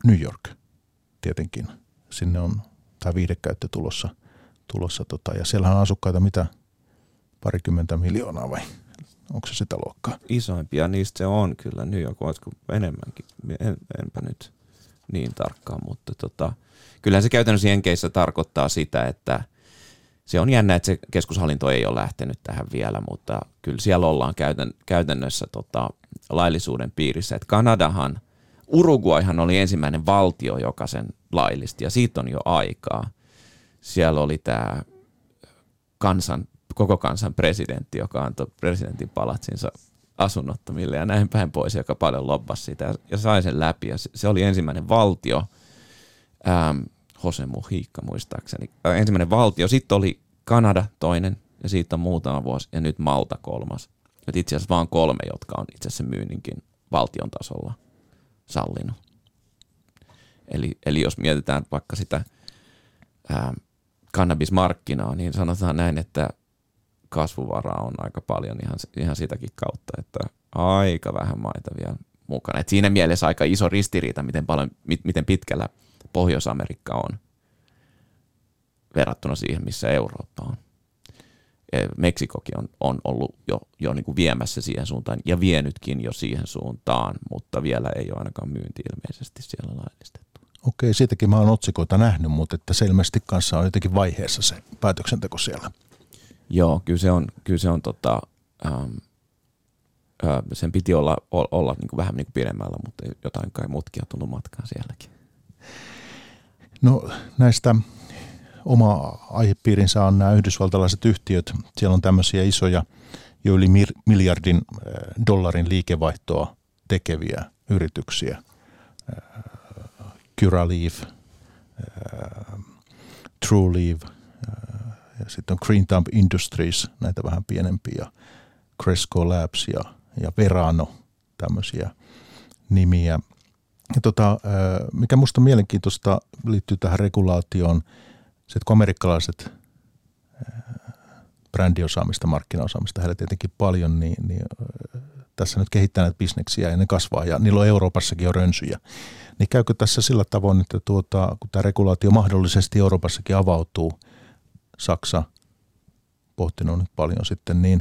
New York tietenkin. Sinne on tämä viidekäyttö tulossa, tulossa tota, ja siellä on asukkaita mitä parikymmentä miljoonaa vai Onko se sitä luokkaa? Isoimpia niistä se on kyllä. New York olisiko enemmänkin. En, enpä nyt niin tarkkaan, mutta tota, kyllähän se käytännössä Jenkeissä tarkoittaa sitä, että se on jännä, että se keskushallinto ei ole lähtenyt tähän vielä, mutta kyllä siellä ollaan käytän, käytännössä tota, laillisuuden piirissä. Et Kanadahan, Uruguayhan oli ensimmäinen valtio, joka sen laillisti, ja siitä on jo aikaa. Siellä oli tämä kansan koko kansan presidentti, joka antoi presidentin palatsinsa asunnottomille ja näin päin pois, joka paljon lobbasi sitä ja sai sen läpi. Ja se oli ensimmäinen valtio ähm, Jose Mujica muistaakseni. Ensimmäinen valtio, sitten oli Kanada toinen ja siitä on muutama vuosi ja nyt Malta kolmas. Itse asiassa vaan kolme, jotka on itse asiassa myynninkin valtion tasolla sallinut. Eli, eli jos mietitään vaikka sitä ää, kannabismarkkinaa, niin sanotaan näin, että kasvuvaraa on aika paljon ihan, ihan sitäkin kautta, että aika vähän maita vielä mukana. Et siinä mielessä aika iso ristiriita, miten, paljon, miten pitkällä Pohjois-Amerikka on verrattuna siihen, missä Eurooppa on. Meksikokin on, on ollut jo, jo niin kuin viemässä siihen suuntaan ja vienytkin jo siihen suuntaan, mutta vielä ei ole ainakaan myynti ilmeisesti siellä laillistettu. Okei, siitäkin mä oon otsikoita nähnyt, mutta että selvästi kanssa on jotenkin vaiheessa se päätöksenteko siellä. Joo, kyllä se on, kyllä se on tota, ähm, äh, sen piti olla, olla niin kuin vähän niin kuin pidemmällä, mutta jotain kai mutkia tullut matkaan sielläkin. No näistä oma aihepiirinsä on nämä yhdysvaltalaiset yhtiöt. Siellä on tämmöisiä isoja, jo yli miljardin äh, dollarin liikevaihtoa tekeviä yrityksiä. Äh, Curaleaf, äh, Trueleaf ja sitten on Green Thumb Industries, näitä vähän pienempiä, Cresco Labs ja, ja Verano, tämmöisiä nimiä. Ja tota, mikä minusta mielenkiintoista liittyy tähän regulaatioon, että kun amerikkalaiset brändiosaamista, markkinaosaamista, heillä tietenkin paljon, niin, niin tässä nyt kehittää näitä bisneksiä ja ne kasvaa ja niillä on Euroopassakin jo rönsyjä. Niin käykö tässä sillä tavoin, että tuota, kun tämä regulaatio mahdollisesti Euroopassakin avautuu, Saksa pohtinut nyt paljon sitten, niin,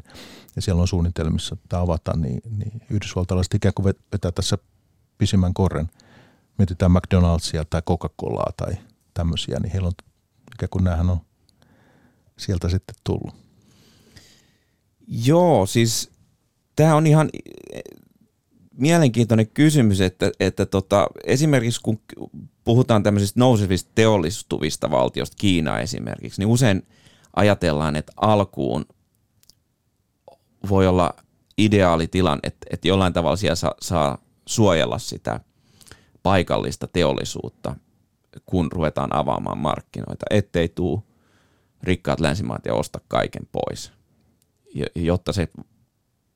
ja siellä on suunnitelmissa että avata, niin, niin yhdysvaltalaiset ikään kuin vetää tässä pisimmän korren. Mietitään McDonald'sia tai Coca-Colaa tai tämmöisiä, niin heillä on ikään kuin näähän on sieltä sitten tullut. Joo, siis tämä on ihan mielenkiintoinen kysymys, että, että tota, esimerkiksi kun puhutaan tämmöisistä nousevista teollistuvista valtioista, Kiina esimerkiksi, niin usein ajatellaan, että alkuun voi olla ideaali tilanne, että, että jollain tavalla siellä saa, saa suojella sitä paikallista teollisuutta, kun ruvetaan avaamaan markkinoita, ettei tule rikkaat länsimaat ja osta kaiken pois, jotta se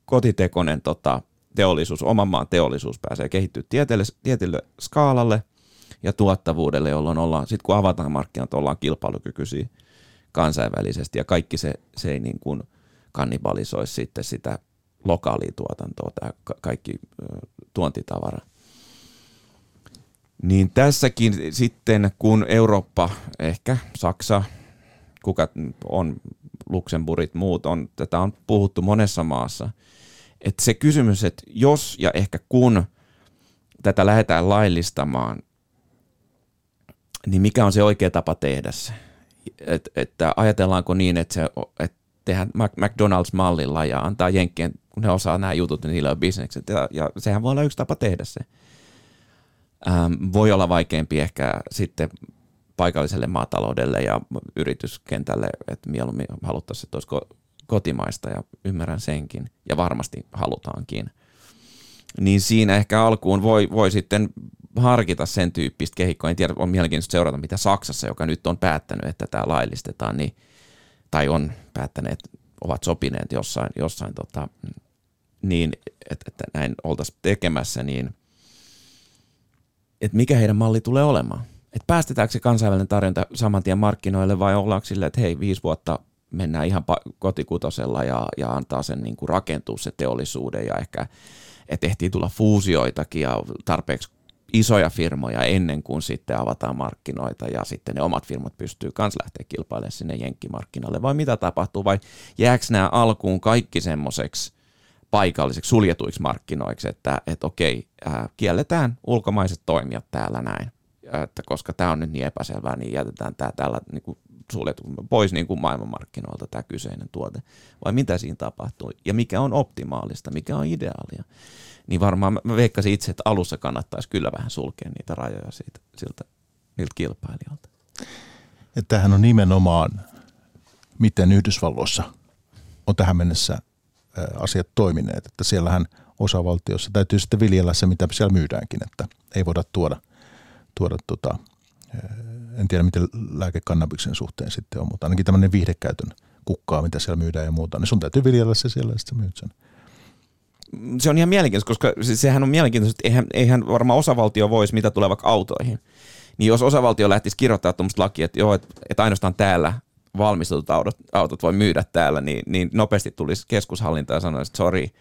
kotitekoinen tota, teollisuus, oman maan teollisuus pääsee kehittyä tietylle, tietylle skaalalle ja tuottavuudelle, jolloin ollaan, sitten kun avataan markkinat, ollaan kilpailukykyisiä kansainvälisesti ja kaikki se, se ei niin kuin kannibalisoisi sitten sitä lokaalia tuotantoa, tämä kaikki tuontitavara. Niin tässäkin sitten, kun Eurooppa, ehkä Saksa, kuka on Luxemburgit, muut on, tätä on puhuttu monessa maassa – että se kysymys, että jos ja ehkä kun tätä lähdetään laillistamaan, niin mikä on se oikea tapa tehdä se? Et, että ajatellaanko niin, että, se, että tehdään McDonald's-mallilla ja antaa jenkkien, kun ne osaa nämä jutut, niin niillä on bisnekset. Ja, ja sehän voi olla yksi tapa tehdä se. Ähm, voi olla vaikeampi ehkä sitten paikalliselle maataloudelle ja yrityskentälle, että mieluummin haluttaisiin, että olisiko kotimaista ja ymmärrän senkin ja varmasti halutaankin. Niin siinä ehkä alkuun voi, voi sitten harkita sen tyyppistä kehikkoa. En tiedä, on mielenkiintoista seurata, mitä Saksassa, joka nyt on päättänyt, että tämä laillistetaan, niin, tai on päättäneet, ovat sopineet jossain, jossain tota, niin, että, että näin oltaisiin tekemässä, niin että mikä heidän malli tulee olemaan. Että päästetäänkö se kansainvälinen tarjonta saman tien markkinoille vai ollaanko sille, että hei, viisi vuotta mennään ihan kotikutosella ja, ja antaa sen niin kuin rakentua se teollisuuden ja ehkä että ehtii tulla fuusioitakin ja tarpeeksi isoja firmoja ennen kuin sitten avataan markkinoita ja sitten ne omat firmat pystyy kans lähteä kilpailemaan sinne jenkkimarkkinalle vai mitä tapahtuu vai jääkö nämä alkuun kaikki semmoiseksi paikalliseksi suljetuiksi markkinoiksi, että, että okei, ää, kielletään ulkomaiset toimijat täällä näin, että koska tämä on nyt niin epäselvää, niin jätetään tämä täällä niin kuin suljettu pois niin kuin maailmanmarkkinoilta tämä kyseinen tuote, vai mitä siinä tapahtuu, ja mikä on optimaalista, mikä on ideaalia. Niin varmaan mä veikkasin itse, että alussa kannattaisi kyllä vähän sulkea niitä rajoja siitä, siltä, niiltä kilpailijoilta. Tämähän on nimenomaan, miten Yhdysvalloissa on tähän mennessä asiat toimineet, että siellähän osavaltiossa täytyy sitten viljellä se, mitä siellä myydäänkin, että ei voida tuoda, tuoda tota, en tiedä miten lääkekannabiksen suhteen sitten on, mutta ainakin tämmöinen viihdekäytön kukkaa, mitä siellä myydään ja muuta, niin sun täytyy viljellä se siellä ja sitten myyt sen. Se on ihan mielenkiintoista, koska sehän on mielenkiintoista, että eihän, eihän varmaan osavaltio voisi, mitä tulee vaikka autoihin. Niin jos osavaltio lähtisi kirjoittamaan tuommoista lakia, että joo, että, että ainoastaan täällä valmistetut autot, autot voi myydä täällä, niin, niin nopeasti tulisi keskushallinta ja sanoisi, että sori,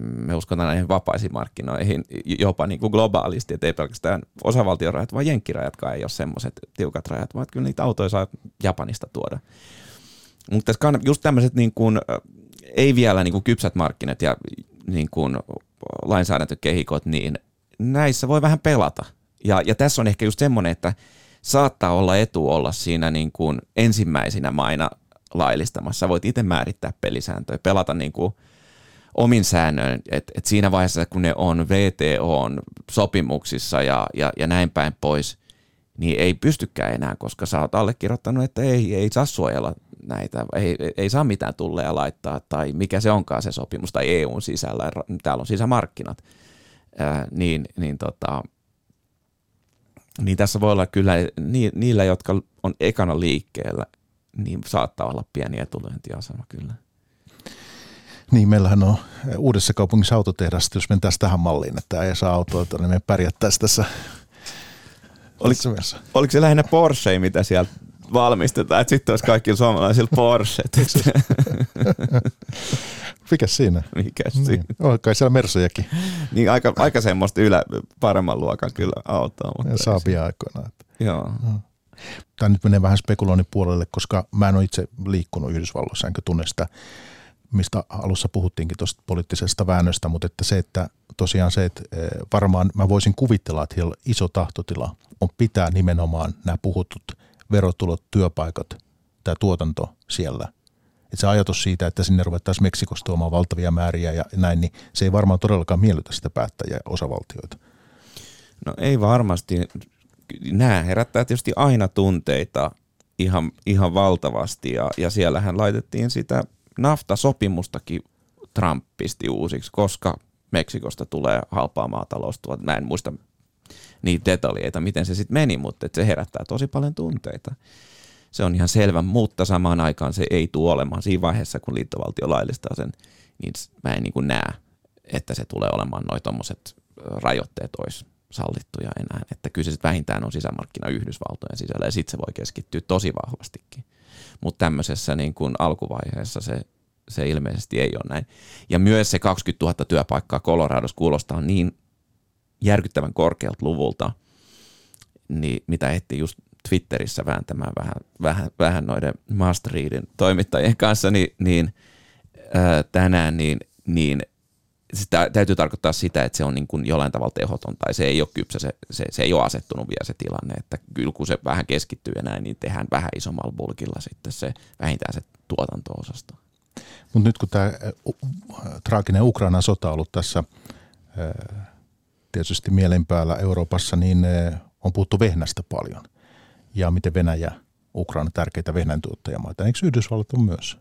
me uskotaan näihin vapaisiin markkinoihin jopa niin kuin globaalisti, että ei pelkästään osavaltion rajat, vaan jenkkirajatkaan ei ole semmoiset tiukat rajat, vaan kyllä niitä autoja saa Japanista tuoda. Mutta just tämmöiset niin kuin, ei vielä niin kuin kypsät markkinat ja niin kuin lainsäädäntökehikot, niin näissä voi vähän pelata. Ja, ja tässä on ehkä just semmoinen, että saattaa olla etu olla siinä niin kuin ensimmäisinä maina laillistamassa. Voit itse määrittää pelisääntöjä, pelata niin kuin omin säännöin, että et siinä vaiheessa, kun ne on VTOn sopimuksissa ja, ja, ja näin päin pois, niin ei pystykään enää, koska sä oot allekirjoittanut, että ei, ei saa suojella näitä, ei, ei saa mitään tulleja laittaa, tai mikä se onkaan se sopimus, tai EUn sisällä, täällä on sisämarkkinat, ää, niin, niin, tota, niin tässä voi olla kyllä ni, niillä, jotka on ekana liikkeellä, niin saattaa olla pieni etulyöntiasema kyllä. Niin, meillähän on uudessa kaupungissa autotehdas, jos mentäisiin tähän malliin, että ei saa autoa, niin me pärjättäisiin tässä. Oliko, oliko se lähinnä Porsche, mitä siellä valmistetaan, että sitten olisi kaikki suomalaisilla Porsche. <laughs> Mikä siinä? Mikä siinä? Niin. On kai siellä Mersojakin. niin aika, aika semmoista ylä, paremman luokan kyllä autoa. Mutta Saapia aikoina. Joo. No. Tämä nyt menee vähän spekuloinnin puolelle, koska mä en ole itse liikkunut Yhdysvalloissa, enkä tunne sitä mistä alussa puhuttiinkin tuosta poliittisesta väännöstä, mutta että se, että tosiaan se, että eh, varmaan mä voisin kuvitella, että iso tahtotila on pitää nimenomaan nämä puhutut verotulot, työpaikat, tämä tuotanto siellä. Että se ajatus siitä, että sinne ruvettaisiin Meksikosta tuomaan valtavia määriä ja näin, niin se ei varmaan todellakaan miellytä sitä päättäjää osavaltioita. No ei varmasti. Nämä herättää tietysti aina tunteita ihan, ihan valtavasti ja, ja siellähän laitettiin sitä NAFTA-sopimustakin Trump uusiksi, koska Meksikosta tulee halpaa maataloustuot. Mä en muista niitä detaljeita, miten se sitten meni, mutta se herättää tosi paljon tunteita. Se on ihan selvä, mutta samaan aikaan se ei tule olemaan siinä vaiheessa, kun liittovaltio laillistaa sen, niin mä en niin näe, että se tulee olemaan noin tuommoiset rajoitteet olisi sallittuja enää. Että kyllä se vähintään on sisämarkkina Yhdysvaltojen sisällä ja sitten se voi keskittyä tosi vahvastikin mutta tämmöisessä niin kuin alkuvaiheessa se, se ilmeisesti ei ole näin. Ja myös se 20 000 työpaikkaa Coloradossa kuulostaa niin järkyttävän korkealta luvulta, niin mitä ehti just Twitterissä vääntämään vähän, vähän, vähän noiden Must toimittajien kanssa, niin, niin ää, tänään, niin, niin se täytyy tarkoittaa sitä, että se on niin kuin jollain tavalla tehoton tai se ei ole kypsä, se, se, se ei ole asettunut vielä se tilanne, että kyllä kun se vähän keskittyy ja näin, niin tehdään vähän isommalla bulkilla sitten se vähintään se tuotanto-osasto. Mutta nyt kun tämä traaginen Ukrainan sota on ollut tässä tietysti mielen päällä Euroopassa, niin on puhuttu vehnästä paljon. Ja miten Venäjä, Ukraina tärkeitä vehnäntuottajamaita. Eikö Yhdysvallat on myös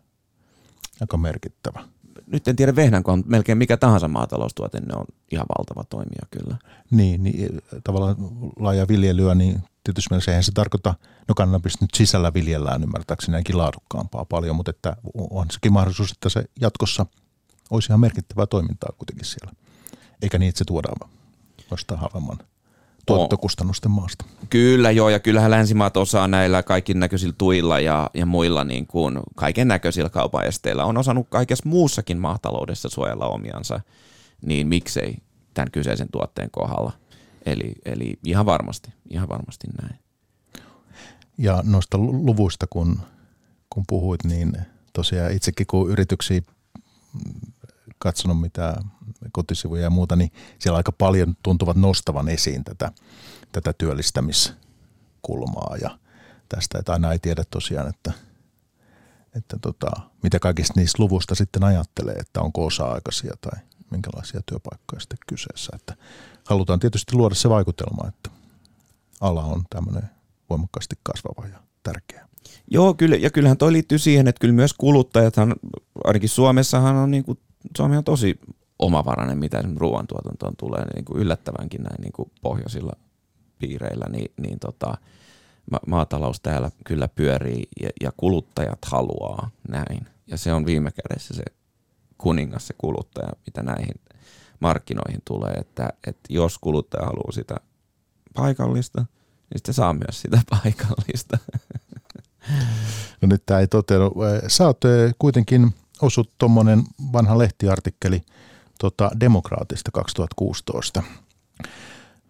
aika merkittävä? nyt en tiedä vehnän, kun on melkein mikä tahansa maataloustuote, ne on ihan valtava toimija kyllä. Niin, niin tavallaan laaja viljelyä, niin tietysti mielessä eihän se tarkoita, no kannabis nyt sisällä viljellään ymmärtääkseni ainakin laadukkaampaa paljon, mutta että on sekin mahdollisuus, että se jatkossa olisi ihan merkittävää toimintaa kuitenkin siellä. Eikä niin, että se tuodaan jostain halvemman tuottokustannusten maasta. Kyllä joo, ja kyllähän länsimaat osaa näillä kaikin näköisillä tuilla ja, ja muilla niin kuin kaiken näköisillä kaupan esteillä on osannut kaikessa muussakin maataloudessa suojella omiansa, niin miksei tämän kyseisen tuotteen kohdalla. Eli, eli ihan varmasti, ihan varmasti näin. Ja noista luvuista, kun, kun puhuit, niin tosiaan itsekin kun yrityksiä katsonut mitä kotisivuja ja muuta, niin siellä aika paljon tuntuvat nostavan esiin tätä, tätä työllistämiskulmaa ja tästä, että aina ei tiedä tosiaan, että, että tota, mitä kaikista niistä luvusta sitten ajattelee, että onko osa-aikaisia tai minkälaisia työpaikkoja sitten kyseessä. Että halutaan tietysti luoda se vaikutelma, että ala on tämmöinen voimakkaasti kasvava ja tärkeä. Joo, kyllä, ja kyllähän toi liittyy siihen, että kyllä myös kuluttajathan, ainakin Suomessahan on niin kuin Suomi on tosi omavarainen, mitä esimerkiksi ruoantuotantoon tulee niin kuin yllättävänkin näin niin kuin pohjoisilla piireillä, niin, niin tota, ma- maatalous täällä kyllä pyörii ja, ja kuluttajat haluaa näin. Ja se on viime kädessä se kuningas, se kuluttaja, mitä näihin markkinoihin tulee, että, että jos kuluttaja haluaa sitä paikallista, niin sitten saa myös sitä <laughs> paikallista. No nyt tämä ei toteudu. Sä oot kuitenkin osut tuommoinen vanha lehtiartikkeli tota, Demokraatista 2016.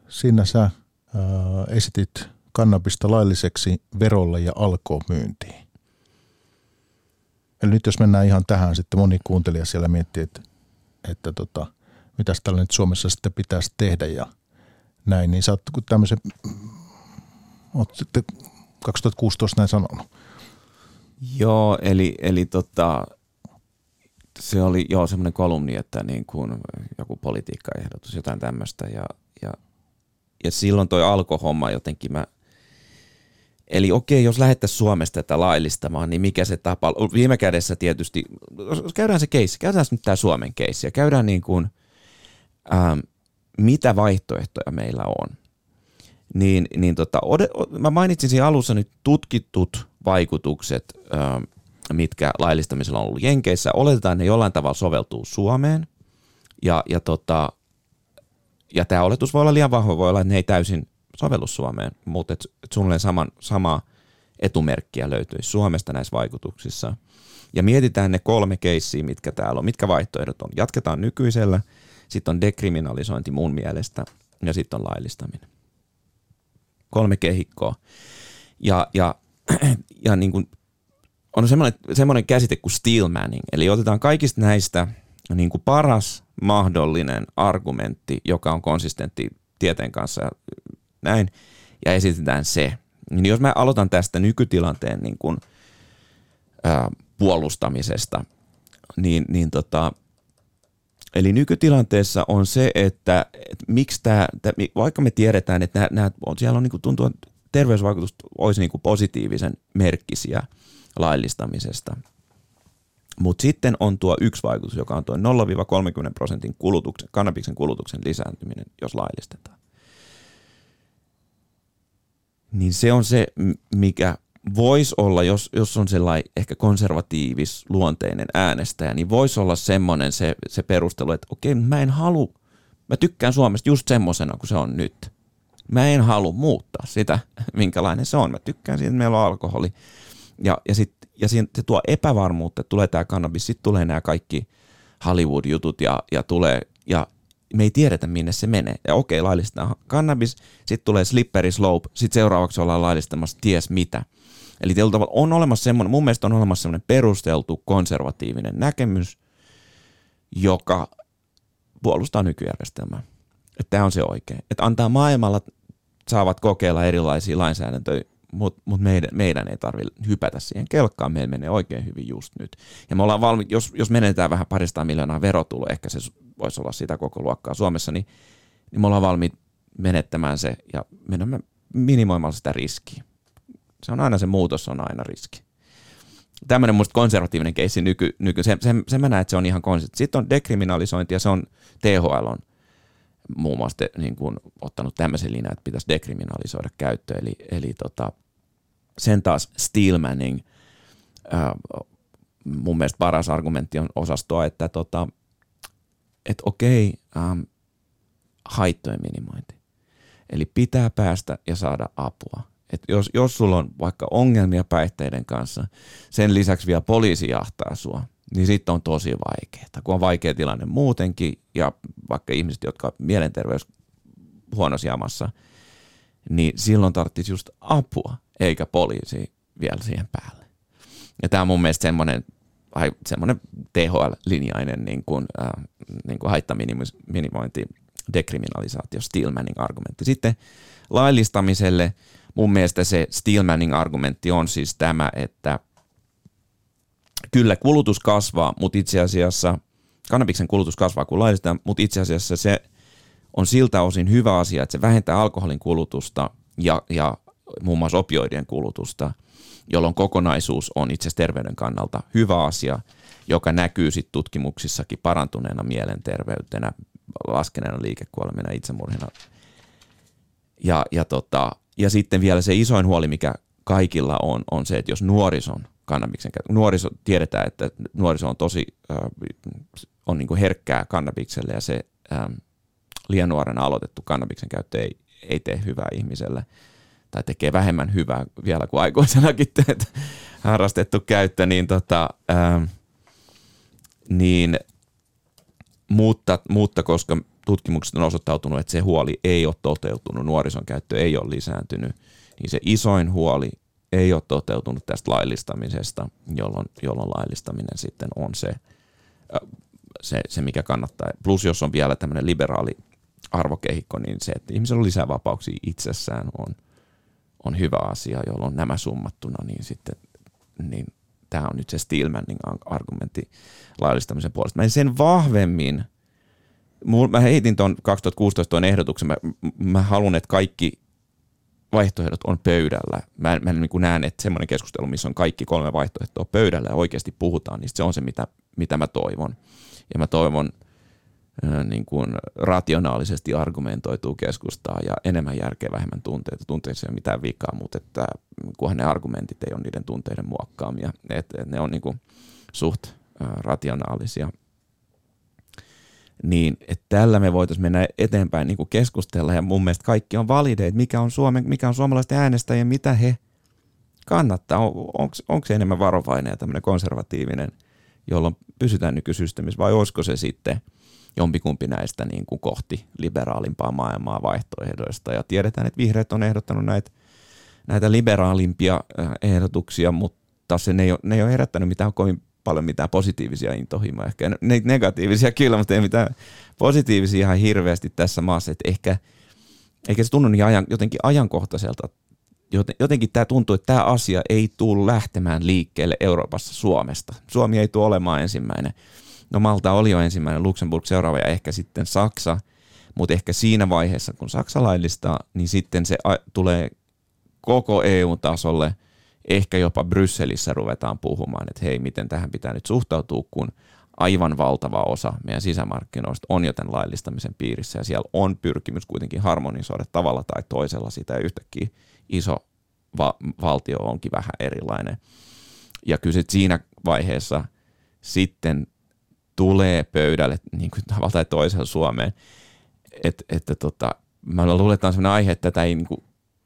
Siinä sä ää, esitit kannabista lailliseksi verolle ja alkoo myyntiin. Eli nyt jos mennään ihan tähän, sitten moni kuuntelija siellä miettii, että, että tota, mitäs tällä nyt Suomessa sitten pitäisi tehdä ja näin, niin sä oot tämmöisen, oot sitten 2016 näin sanonut. Joo, eli, eli tota, se oli joo semmoinen kolumni, että niin kuin joku politiikkaehdotus, jotain tämmöistä ja, ja, ja silloin toi alkohomma jotenkin mä, eli okei, jos lähettäisiin Suomesta tätä laillistamaan, niin mikä se tapa, viime kädessä tietysti, käydään se keissi, käydään nyt tämä Suomen keissi ja käydään niin kuin, ähm, mitä vaihtoehtoja meillä on. Niin, niin tota, mä mainitsin siinä alussa nyt tutkitut vaikutukset ähm, mitkä laillistamisella on ollut Jenkeissä. Oletetaan, että ne jollain tavalla soveltuu Suomeen. Ja, ja, tota, ja tämä oletus voi olla liian vahva, voi olla, että ne ei täysin sovellu Suomeen, mutta et, et suunnilleen saman, sama etumerkkiä löytyisi Suomesta näissä vaikutuksissa. Ja mietitään ne kolme keissiä, mitkä täällä on, mitkä vaihtoehdot on. Jatketaan nykyisellä, sitten on dekriminalisointi mun mielestä ja sitten on laillistaminen. Kolme kehikkoa. Ja, ja, <clears throat> ja niin kuin on semmoinen, semmoinen käsite kuin steelmanning, eli otetaan kaikista näistä niin kuin paras mahdollinen argumentti, joka on konsistentti tieteen kanssa ja näin, ja esitetään se. Niin jos mä aloitan tästä nykytilanteen niin kuin, ää, puolustamisesta, niin, niin tota, eli nykytilanteessa on se, että, että miksi tämä, vaikka me tiedetään, että nämä, nämä siellä on niin kuin tuntuu, että terveysvaikutukset olisi niin kuin positiivisen merkkisiä – laillistamisesta. Mutta sitten on tuo yksi vaikutus, joka on tuo 0-30 prosentin kulutuksen, kannabiksen kulutuksen lisääntyminen, jos laillistetaan. Niin se on se, mikä voisi olla, jos, jos on sellainen ehkä konservatiivis luonteinen äänestäjä, niin voisi olla semmoinen se, se perustelu, että okei, mä en halua, mä tykkään Suomesta just semmoisena kuin se on nyt. Mä en halua muuttaa sitä, <laughs> minkälainen se on. Mä tykkään siitä, että meillä on alkoholi ja, ja, sit, ja siinä, se tuo epävarmuutta, tulee tämä kannabis, sitten tulee nämä kaikki Hollywood-jutut ja, ja tulee, ja me ei tiedetä minne se menee. Ja okei, laillistetaan kannabis, sitten tulee slippery slope, sitten seuraavaksi ollaan laillistamassa ties mitä. Eli tavalla on olemassa semmoinen, mun mielestä on olemassa semmoinen perusteltu konservatiivinen näkemys, joka puolustaa nykyjärjestelmää. Että tämä on se oikein. Että antaa maailmalla saavat kokeilla erilaisia lainsäädäntöjä mutta mut meidän, meidän ei tarvitse hypätä siihen kelkkaan, meillä menee oikein hyvin just nyt. Ja me ollaan valmi, jos, jos menetään vähän parista miljoonaa verotulo, ehkä se voisi olla sitä koko luokkaa Suomessa, niin, niin me ollaan valmiit menettämään se ja menemme minimoimaan sitä riskiä. Se on aina se muutos, on aina riski. Tämmöinen musta konservatiivinen keissi nyky, nyky se, se, se mä näen, että se on ihan konservatiivinen. Sitten on dekriminalisointi ja se on THL on muun muassa te, niin kuin, ottanut tämmöisen linjan, että pitäisi dekriminalisoida käyttö. Eli, eli tota, sen taas Steelmaning, äh, mun mielestä paras argumentti on osastoa, että tota, et okei, ähm, haittojen minimointi. Eli pitää päästä ja saada apua. Et jos, jos sulla on vaikka ongelmia päihteiden kanssa, sen lisäksi vielä poliisi jahtaa sua, niin sitten on tosi vaikeaa. Kun on vaikea tilanne muutenkin ja vaikka ihmiset, jotka on mielenterveys huonossa jamassa, niin silloin tarvitsisi just apua eikä poliisi vielä siihen päälle. Ja tämä on mun mielestä semmoinen, semmoinen THL-linjainen niin kuin, äh, niin kuin haittaminimointi, dekriminalisaatio, Steelmaning argumentti. Sitten laillistamiselle mun mielestä se Steelmaning argumentti on siis tämä, että kyllä kulutus kasvaa, mutta itse asiassa kannabiksen kulutus kasvaa kun laillistetaan, mutta itse asiassa se on siltä osin hyvä asia, että se vähentää alkoholin kulutusta ja, ja muun muassa opioidien kulutusta, jolloin kokonaisuus on itse asiassa terveyden kannalta hyvä asia, joka näkyy sitten tutkimuksissakin parantuneena mielenterveytenä, laskeneena liikekuolemina, itsemurhina. Ja, ja tota, ja sitten vielä se isoin huoli, mikä kaikilla on, on se, että jos nuorison kannabiksen nuoriso, tiedetään, että nuoriso on tosi, äh, on niin kuin herkkää kannabikselle ja se äh, liian nuorena aloitettu kannabiksen käyttö ei, ei tee hyvää ihmiselle tai tekee vähemmän hyvää vielä kuin aikuisenakin <laughs> harrastettu käyttö, niin, tota, äh, niin mutta, mutta koska tutkimukset on osoittautunut, että se huoli ei ole toteutunut, nuorison käyttö ei ole lisääntynyt, niin se isoin huoli ei ole toteutunut tästä laillistamisesta, jolloin, jolloin laillistaminen sitten on se, se, se, mikä kannattaa. Plus jos on vielä tämmöinen liberaali arvokehikko, niin se, että ihmisellä on lisää vapauksia itsessään on, on hyvä asia, jolloin nämä summattuna, niin sitten niin tämä on nyt se Steelmanin argumentti laillistamisen puolesta. Mä en sen vahvemmin, mä heitin tuon 2016 tuon ehdotuksen, mä, mä haluan, että kaikki vaihtoehdot on pöydällä. Mä, mä niin näen, että semmoinen keskustelu, missä on kaikki kolme vaihtoehtoa pöydällä ja oikeasti puhutaan, niin se on se, mitä, mitä mä toivon. Ja mä toivon niin kuin rationaalisesti argumentoituu keskustaa ja enemmän järkeä, vähemmän tunteita. Tunteissa ei ole mitään vikaa, mutta että, kunhan ne argumentit ei ole niiden tunteiden muokkaamia. Että ne on niin kuin suht rationaalisia. Niin, että tällä me voitaisiin mennä eteenpäin niin kuin keskustella ja mun mielestä kaikki on valideet, mikä on, Suomen, mikä on suomalaisten äänestäjien, mitä he kannattaa. On, onko se enemmän varovainen ja tämmöinen konservatiivinen, jolloin pysytään nykysysteemissä vai olisiko se sitten – jompikumpi näistä niin kuin kohti liberaalimpaa maailmaa vaihtoehdoista. Ja tiedetään, että vihreät on ehdottanut näitä, näitä liberaalimpia äh, ehdotuksia, mutta se, ne, ei ole, ne ei ole herättänyt mitään kovin paljon mitään positiivisia intohimoja. Ehkä ne negatiivisia kyllä, mutta ei mitään positiivisia ihan hirveästi tässä maassa. Että ehkä, eikä se tunnu niin ajan, jotenkin ajankohtaiselta. Jotenkin tämä tuntuu, että tämä asia ei tule lähtemään liikkeelle Euroopassa Suomesta. Suomi ei tule olemaan ensimmäinen No Malta oli jo ensimmäinen, Luxemburg seuraava ja ehkä sitten Saksa, mutta ehkä siinä vaiheessa, kun Saksa laillistaa, niin sitten se tulee koko EU-tasolle, ehkä jopa Brysselissä ruvetaan puhumaan, että hei, miten tähän pitää nyt suhtautua, kun aivan valtava osa meidän sisämarkkinoista on jo tämän laillistamisen piirissä. Ja siellä on pyrkimys kuitenkin harmonisoida tavalla tai toisella sitä. Ja yhtäkkiä iso va- valtio onkin vähän erilainen. Ja kyllä siinä vaiheessa sitten tulee pöydälle niin kuin tavalla tai toisella Suomeen. Et, että tota, mä luulen, että tämä on sellainen aihe, että tätä ei niin kuin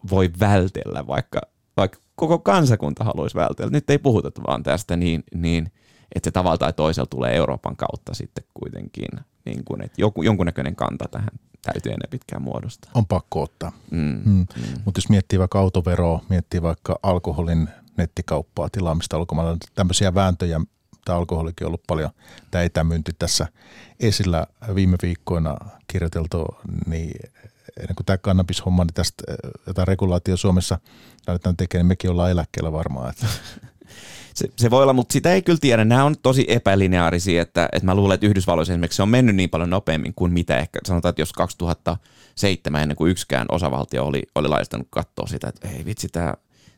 voi vältellä, vaikka, vaikka koko kansakunta haluaisi vältellä. Nyt ei puhuta vaan tästä niin, niin että se tavalla tai toisella tulee Euroopan kautta sitten kuitenkin, niin kuin, että joku, jonkunnäköinen kanta tähän täytyy ennen pitkään muodostaa. On pakko ottaa. Mm, mm. Mm. Mutta jos miettii vaikka autoveroa, miettii vaikka alkoholin nettikauppaa, tilaamista ulkomailla, tämmöisiä vääntöjä, tämä alkoholikin on ollut paljon, tämä etämyynti tässä esillä viime viikkoina kirjoiteltu, niin ennen kuin tämä kannabishomma, niin tästä jotain regulaatio Suomessa lähdetään tekemään, niin mekin ollaan eläkkeellä varmaan. Että. <laughs> Se, se voi olla, mutta sitä ei kyllä tiedä. Nämä on tosi epälineaarisia, että, että mä luulen, että Yhdysvalloissa esimerkiksi se on mennyt niin paljon nopeammin kuin mitä ehkä sanotaan, että jos 2007 ennen kuin yksikään osavaltio oli, oli laistanut katsoa sitä, että ei vitsi, tämä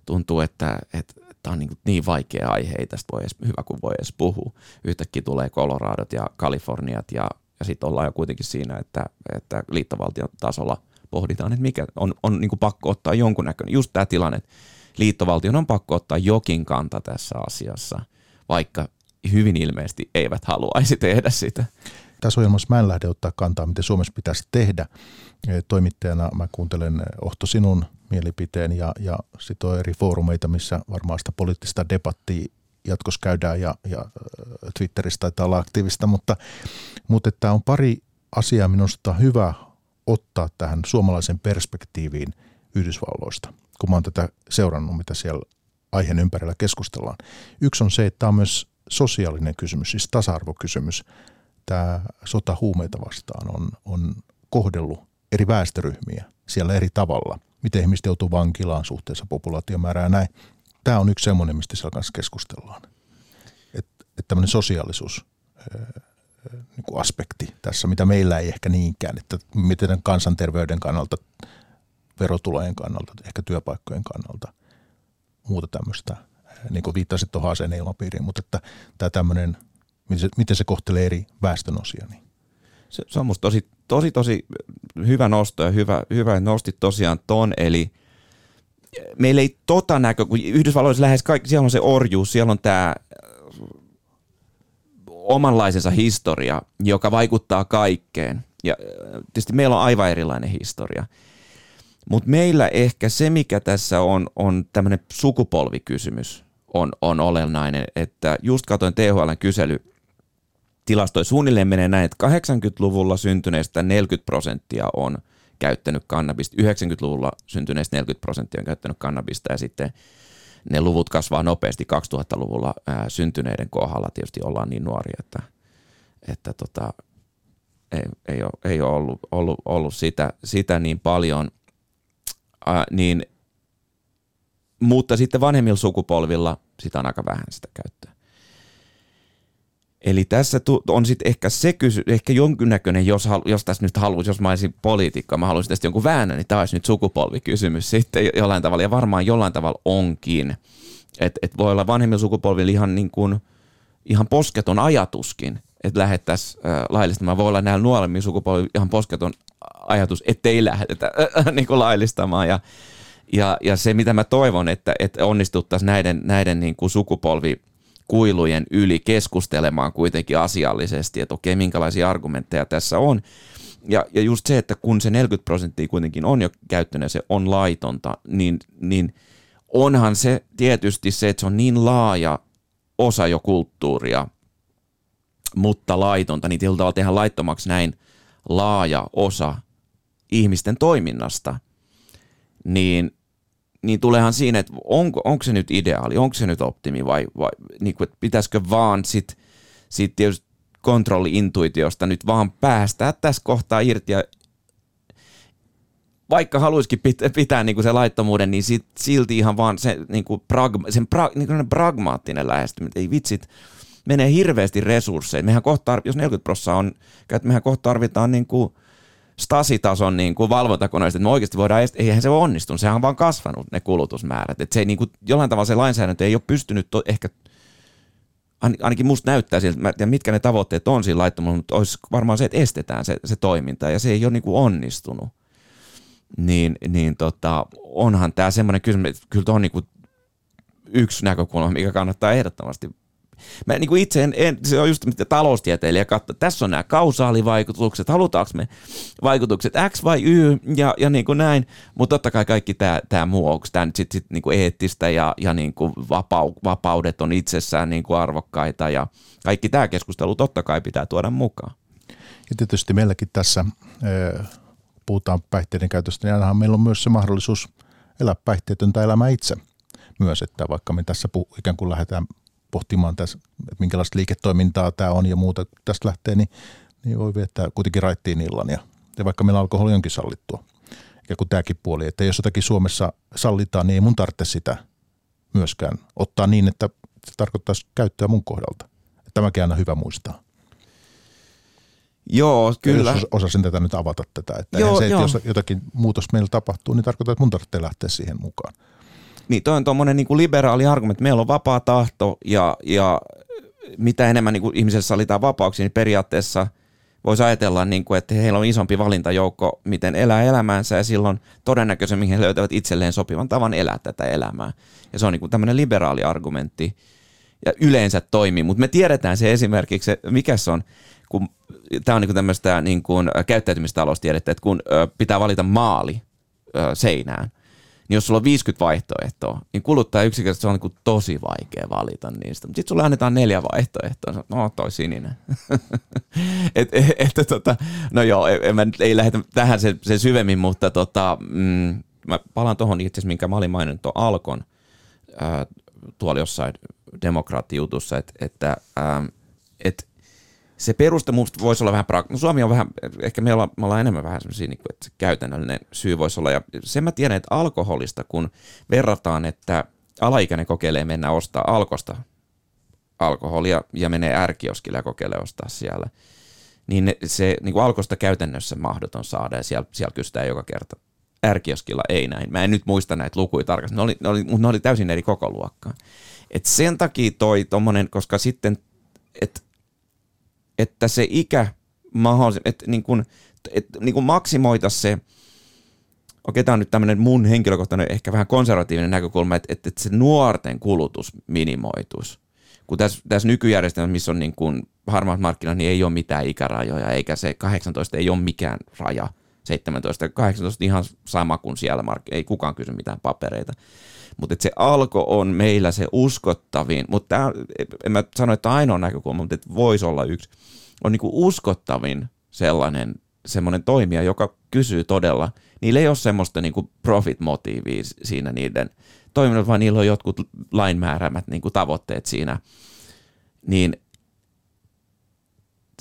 tuntuu, että, että tämä on niin, niin vaikea aihe, ei tästä voi edes, hyvä kuin voi edes puhua. Yhtäkkiä tulee Coloradot ja Kaliforniat ja, ja sitten ollaan jo kuitenkin siinä, että, että liittovaltion tasolla pohditaan, että mikä on, on niin kuin pakko ottaa jonkunnäköinen, just tämä tilanne, että liittovaltion on pakko ottaa jokin kanta tässä asiassa, vaikka hyvin ilmeisesti eivät haluaisi tehdä sitä. Tässä ohjelmassa mä en lähde ottaa kantaa, miten Suomessa pitäisi tehdä. Toimittajana mä kuuntelen Ohto sinun mielipiteen ja, ja sitten on eri foorumeita, missä varmaan sitä poliittista debattia jatkossa käydään ja, ja Twitterissä taitaa olla aktiivista, mutta, mutta tämä on pari asiaa minusta hyvä ottaa tähän suomalaisen perspektiiviin Yhdysvalloista, kun mä oon tätä seurannut, mitä siellä aiheen ympärillä keskustellaan. Yksi on se, että tämä on myös sosiaalinen kysymys, siis tasa-arvokysymys. Tämä sota huumeita vastaan on, on kohdellut eri väestöryhmiä siellä eri tavalla – miten ihmiset joutuu vankilaan suhteessa populaatiomäärään ja näin. Tämä on yksi semmoinen, mistä siellä kanssa keskustellaan. Että et tämmöinen sosiaalisuus niin aspekti tässä, mitä meillä ei ehkä niinkään, että miten kansanterveyden kannalta, verotulojen kannalta, ehkä työpaikkojen kannalta, muuta tämmöistä, niin kuin viittasit tuohon aseen ilmapiiriin, mutta että tämä tämmöinen, miten se, miten se kohtelee eri väestönosia. Niin. Se, se on musta tosi tosi tosi hyvä nosto ja hyvä, hyvä että nostit tosiaan ton, eli meillä ei tota näkö, kun Yhdysvalloissa lähes kaikki, siellä on se orjuus, siellä on tämä omanlaisensa historia, joka vaikuttaa kaikkeen. Ja tietysti meillä on aivan erilainen historia. Mutta meillä ehkä se, mikä tässä on, on tämmöinen sukupolvikysymys, on, on olennainen. Että just katsoin THLn kysely, tilastoi suunnilleen menee näin, että 80-luvulla syntyneistä 40 prosenttia on käyttänyt kannabista, 90-luvulla syntyneistä 40 prosenttia on käyttänyt kannabista ja sitten ne luvut kasvaa nopeasti 2000-luvulla ää, syntyneiden kohdalla. Tietysti ollaan niin nuoria, että, että tota, ei, ei, ole, ei ole ollut, ollut, ollut sitä, sitä niin paljon. Ää, niin, mutta sitten vanhemmilla sukupolvilla sitä on aika vähän sitä käyttöä. Eli tässä on sitten ehkä se kysy, ehkä jonkinnäköinen, jos, jos tässä nyt haluaisi, jos mä olisin poliitikko, mä haluaisin tästä jonkun väännön, niin tämä olisi nyt sukupolvikysymys sitten jollain tavalla, ja varmaan jollain tavalla onkin. Että et voi olla vanhemmilla sukupolvilla ihan, niin kuin, ihan posketon ajatuskin, että lähettäisiin äh, laillistamaan. Voi olla näillä nuoremmilla sukupolvilla ihan posketon ajatus, ettei lähdetä äh, niin kuin laillistamaan. Ja, ja, ja se, mitä mä toivon, että, että onnistuttaisiin näiden, näiden niin kuin sukupolvi kuilujen yli keskustelemaan kuitenkin asiallisesti, että okei, minkälaisia argumentteja tässä on. Ja, ja just se, että kun se 40 prosenttia kuitenkin on jo käyttänyt se on laitonta, niin, niin onhan se tietysti se, että se on niin laaja osa jo kulttuuria, mutta laitonta, niin tietyllä tavalla tehdään laittomaksi näin laaja osa ihmisten toiminnasta, niin niin tuleehan siinä, että onko, onko se nyt ideaali, onko se nyt optimi vai, vai niin kuin, että pitäisikö vaan sit, sit tietysti kontrolli-intuitiosta nyt vaan päästää tässä kohtaa irti ja vaikka haluaisikin pitää, pitää niin kuin se laittomuuden, niin sit, silti ihan vaan se, niin kuin pragma, sen pra, niin kuin pragmaattinen lähestyminen, ei vitsit, menee hirveästi resursseja. Mehän kohta, jos 40 prosenttia on, mehän kohta tarvitaan niin kuin Stasi-tason niin kuin valvontakoneista, että me oikeasti voidaan, eihän se ole onnistunut, sehän on vaan kasvanut ne kulutusmäärät. Että se ei, niin kuin, jollain tavalla se lainsäädäntö ei ole pystynyt to, ehkä, ainakin musta näyttää siltä, mä tiedän, mitkä ne tavoitteet on siinä laittomalla, mutta olisi varmaan se, että estetään se, se toiminta ja se ei ole niin kuin onnistunut. Niin, niin tota, onhan tämä semmoinen kysymys, että kyllä on niin kuin yksi näkökulma, mikä kannattaa ehdottomasti Mä niin kuin itse en, en, se on just mitä taloustieteilijä katsoo. Tässä on nämä kausaalivaikutukset, halutaanko me vaikutukset X vai Y ja, ja niin kuin näin, mutta totta kai kaikki tämä, tämä muu, onko tämä nyt sit, sit niin kuin eettistä ja, ja niin kuin vapau, vapaudet on itsessään niin kuin arvokkaita ja kaikki tämä keskustelu totta kai pitää tuoda mukaan. Ja tietysti meilläkin tässä puhutaan päihteiden käytöstä, niin ainahan meillä on myös se mahdollisuus elää päihteetöntä elämää itse myös, että vaikka me tässä puh- ikään kuin lähdetään pohtimaan tässä, että minkälaista liiketoimintaa tämä on ja muuta tästä lähtee, niin, niin voi viettää kuitenkin raittiin illan. Ja, ja vaikka meillä alkoholi onkin sallittua. Ja kun tämäkin puoli, että jos jotakin Suomessa sallitaan, niin ei mun tarvitse sitä myöskään ottaa niin, että se tarkoittaisi käyttöä mun kohdalta. Tämäkin aina hyvä muistaa. Joo, kyllä. Jos osasin tätä nyt avata tätä. Että joo, se, että joo. jos jotakin muutos meillä tapahtuu, niin tarkoittaa, että mun tarvitsee lähteä siihen mukaan. Niin toi on tuommoinen niin liberaali argumentti. Meillä on vapaa tahto ja, ja mitä enemmän niin kuin ihmisessä sallitaan vapauksia, niin periaatteessa voisi ajatella, niin kuin, että heillä on isompi valintajoukko, miten elää elämäänsä ja silloin todennäköisemmin he löytävät itselleen sopivan tavan elää tätä elämää. Ja se on niin kuin tämmöinen liberaali argumentti ja yleensä toimii, mutta me tiedetään se esimerkiksi, mikä se on, kun tämä on niin kuin tämmöistä niin kuin käyttäytymistaloustiedettä, että kun pitää valita maali seinään, niin jos sulla on 50 vaihtoehtoa, niin kuluttaa yksinkertaisesti se on niin tosi vaikea valita niistä. Mutta sitten sulle annetaan neljä vaihtoehtoa, no toi sininen. <laughs> et, et, et, tota, no joo, en, mä ei lähdetä tähän sen, sen syvemmin, mutta tota, mm, mä palaan tuohon itse asiassa, minkä mä olin maininnut tuon Alkon äh, tuolla jossain demokraattijutussa, että, että äh, et, se peruste musta voisi olla vähän, pra- no Suomi on vähän, ehkä me ollaan, me ollaan enemmän vähän semmoisia, niin että se käytännöllinen syy voisi olla, ja sen mä tiedän, että alkoholista, kun verrataan, että alaikäinen kokeilee mennä ostaa alkosta alkoholia ja menee ärkioskille ja kokeilee ostaa siellä, niin se niin kuin alkosta käytännössä mahdoton saada, ja siellä, siellä kysytään joka kerta. Ärkioskilla ei näin. Mä en nyt muista näitä lukuja tarkasti, ne oli, ne oli, mutta ne oli täysin eri koko luokkaa. Et sen takia toi tommonen, koska sitten, että että se ikä mahdollisimman, että niin kuin, että niin kuin maksimoita se, okei, tämä on nyt tämmöinen mun henkilökohtainen ehkä vähän konservatiivinen näkökulma, että, että, että se nuorten kulutus minimoitus. Kun tässä, tässä nykyjärjestelmässä, missä on niin kuin harmaat markkinat, niin ei ole mitään ikärajoja, eikä se 18 ei ole mikään raja. 17 ja 18 ihan sama kuin siellä, mark- ei kukaan kysy mitään papereita. Mutta se alko on meillä se uskottavin, mutta en mä sano, että ainoa näkökulma, mutta voisi olla yksi, on niinku uskottavin sellainen semmoinen toimija, joka kysyy todella, niillä ei ole semmoista niinku profit-motiivia siinä niiden toiminnot, vaan niillä on jotkut lainmääräämät niinku tavoitteet siinä, niin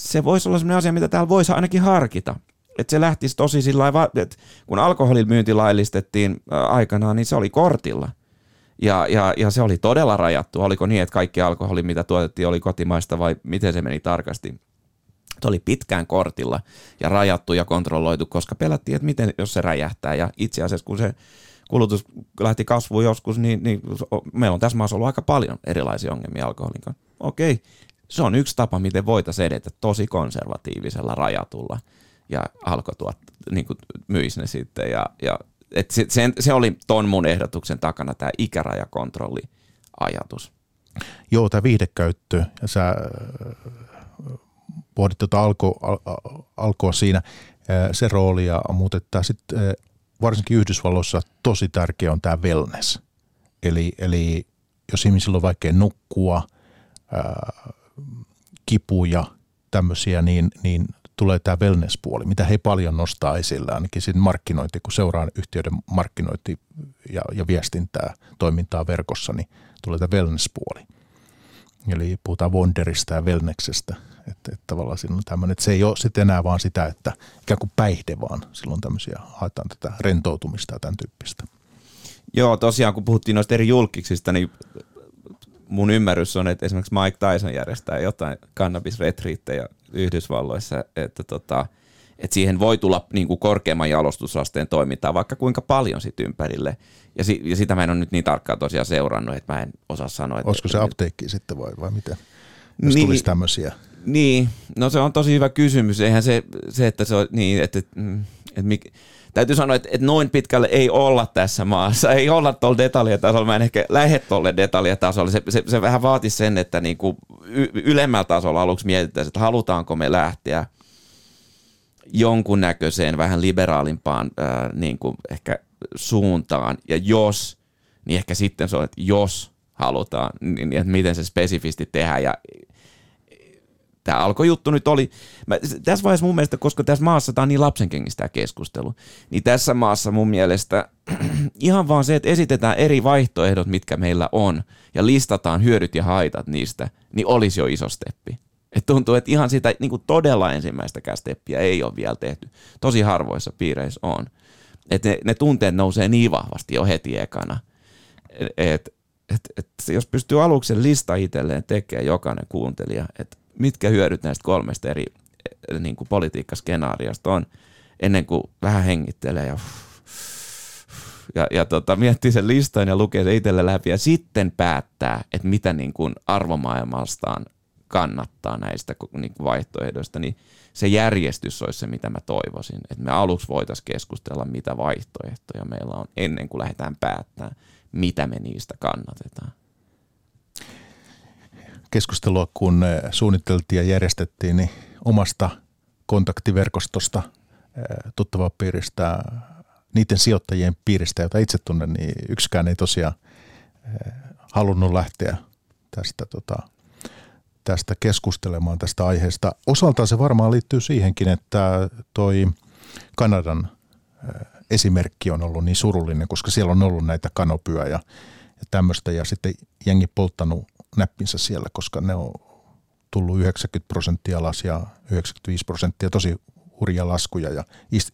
se voisi olla semmoinen asia, mitä täällä voisi ainakin harkita. Että se lähtisi tosi sillä lailla, että kun alkoholin myynti laillistettiin aikanaan, niin se oli kortilla. Ja, ja, ja se oli todella rajattu. Oliko niin, että kaikki alkoholi, mitä tuotettiin, oli kotimaista vai miten se meni tarkasti? Se oli pitkään kortilla ja rajattu ja kontrolloitu, koska pelättiin, että miten, jos se räjähtää. Ja itse asiassa, kun se kulutus lähti kasvuun joskus, niin, niin meillä on tässä maassa ollut aika paljon erilaisia ongelmia alkoholin kanssa. Okei, se on yksi tapa, miten voitaisiin edetä tosi konservatiivisella rajatulla ja alkoi tuot, niin kuin myisi ne sitten. Ja, ja et se, se, se, oli ton mun ehdotuksen takana, tämä ikärajakontrolli-ajatus. Joo, tämä viihdekäyttö, ja sä pohdit tuota alko, al, alkoa siinä, se roolia, mutta että sitten varsinkin Yhdysvalloissa tosi tärkeä on tämä wellness. Eli, eli jos ihmisillä on vaikea nukkua, ää, kipuja, tämmöisiä, niin, niin tulee tämä wellness-puoli, mitä he paljon nostaa esillä, ainakin siinä markkinointi, kun seuraa yhtiöiden markkinointi ja, ja viestintää, toimintaa verkossa, niin tulee tämä wellness-puoli. Eli puhutaan Wonderista ja Wellnexestä, että, että tavallaan silloin tämmöinen, että se ei ole sitten enää vaan sitä, että ikään kuin päihde, vaan silloin tämmöisiä, haetaan tätä rentoutumista ja tämän tyyppistä. Joo, tosiaan kun puhuttiin noista eri julkiksista, niin mun ymmärrys on, että esimerkiksi Mike Tyson järjestää jotain kannabisretriittejä Yhdysvalloissa, että tota, että siihen voi tulla niin kuin korkeamman jalostusasteen toimintaa vaikka kuinka paljon sit ympärille. Ja, si, ja sitä mä en ole nyt niin tarkkaan tosiaan seurannut, että mä en osaa sanoa. Että, Olisiko se apteekki sitten vai, vai miten? Jos niin, tulisi tämmöisiä. Niin, no se on tosi hyvä kysymys. Eihän se, se että se on niin, että, että, että mik, täytyy sanoa, että, että noin pitkälle ei olla tässä maassa. Ei olla tuolla detaljatasolla. Mä en ehkä lähde tuolle detaljatasolle. Se, se, se vähän vaatisi sen, että niin kuin y- ylemmällä tasolla aluksi mietitään, että halutaanko me lähteä jonkunnäköiseen vähän liberaalimpaan ää, niin kuin ehkä suuntaan. Ja jos, niin ehkä sitten se on, että jos halutaan, niin että miten se spesifisti tehdään. Ja tämä alkojuttu nyt oli, mä, tässä vaiheessa mun mielestä, koska tässä maassa tämä on niin lapsenkengistä tämä keskustelu, niin tässä maassa mun mielestä <clears throat> ihan vaan se, että esitetään eri vaihtoehdot, mitkä meillä on, ja listataan hyödyt ja haitat niistä, niin olisi jo iso steppi. Et tuntuu, että ihan sitä niin kuin todella ensimmäistäkään steppiä ei ole vielä tehty. Tosi harvoissa piireissä on. Että ne, ne tunteet nousee niin vahvasti jo heti ekana. Että et, et, jos pystyy aluksen lista itselleen tekemään jokainen kuuntelija, että mitkä hyödyt näistä kolmesta eri eh, niin kuin politiikkaskenaariosta on, ennen kuin vähän hengittelee ja, ja, ja tota, miettii sen listan ja lukee se itselle läpi ja sitten päättää, että mitä niin kuin arvomaailmastaan kannattaa näistä niin kuin vaihtoehdoista, niin se järjestys olisi se, mitä mä toivoisin. Että me aluksi voitaisiin keskustella, mitä vaihtoehtoja meillä on ennen kuin lähdetään päättämään, mitä me niistä kannatetaan keskustelua, kun eh, suunniteltiin ja järjestettiin niin omasta kontaktiverkostosta, eh, tuttavaa piiristä, niiden sijoittajien piiristä, joita itse tunnen, niin yksikään ei tosiaan eh, halunnut lähteä tästä, tota, tästä keskustelemaan tästä aiheesta. Osaltaan se varmaan liittyy siihenkin, että toi Kanadan esimerkki on ollut niin surullinen, koska siellä on ollut näitä kanopyä ja, ja tämmöistä ja sitten jengi polttanut näppinsä siellä, koska ne on tullut 90 prosenttia alas ja 95 prosenttia tosi hurja laskuja ja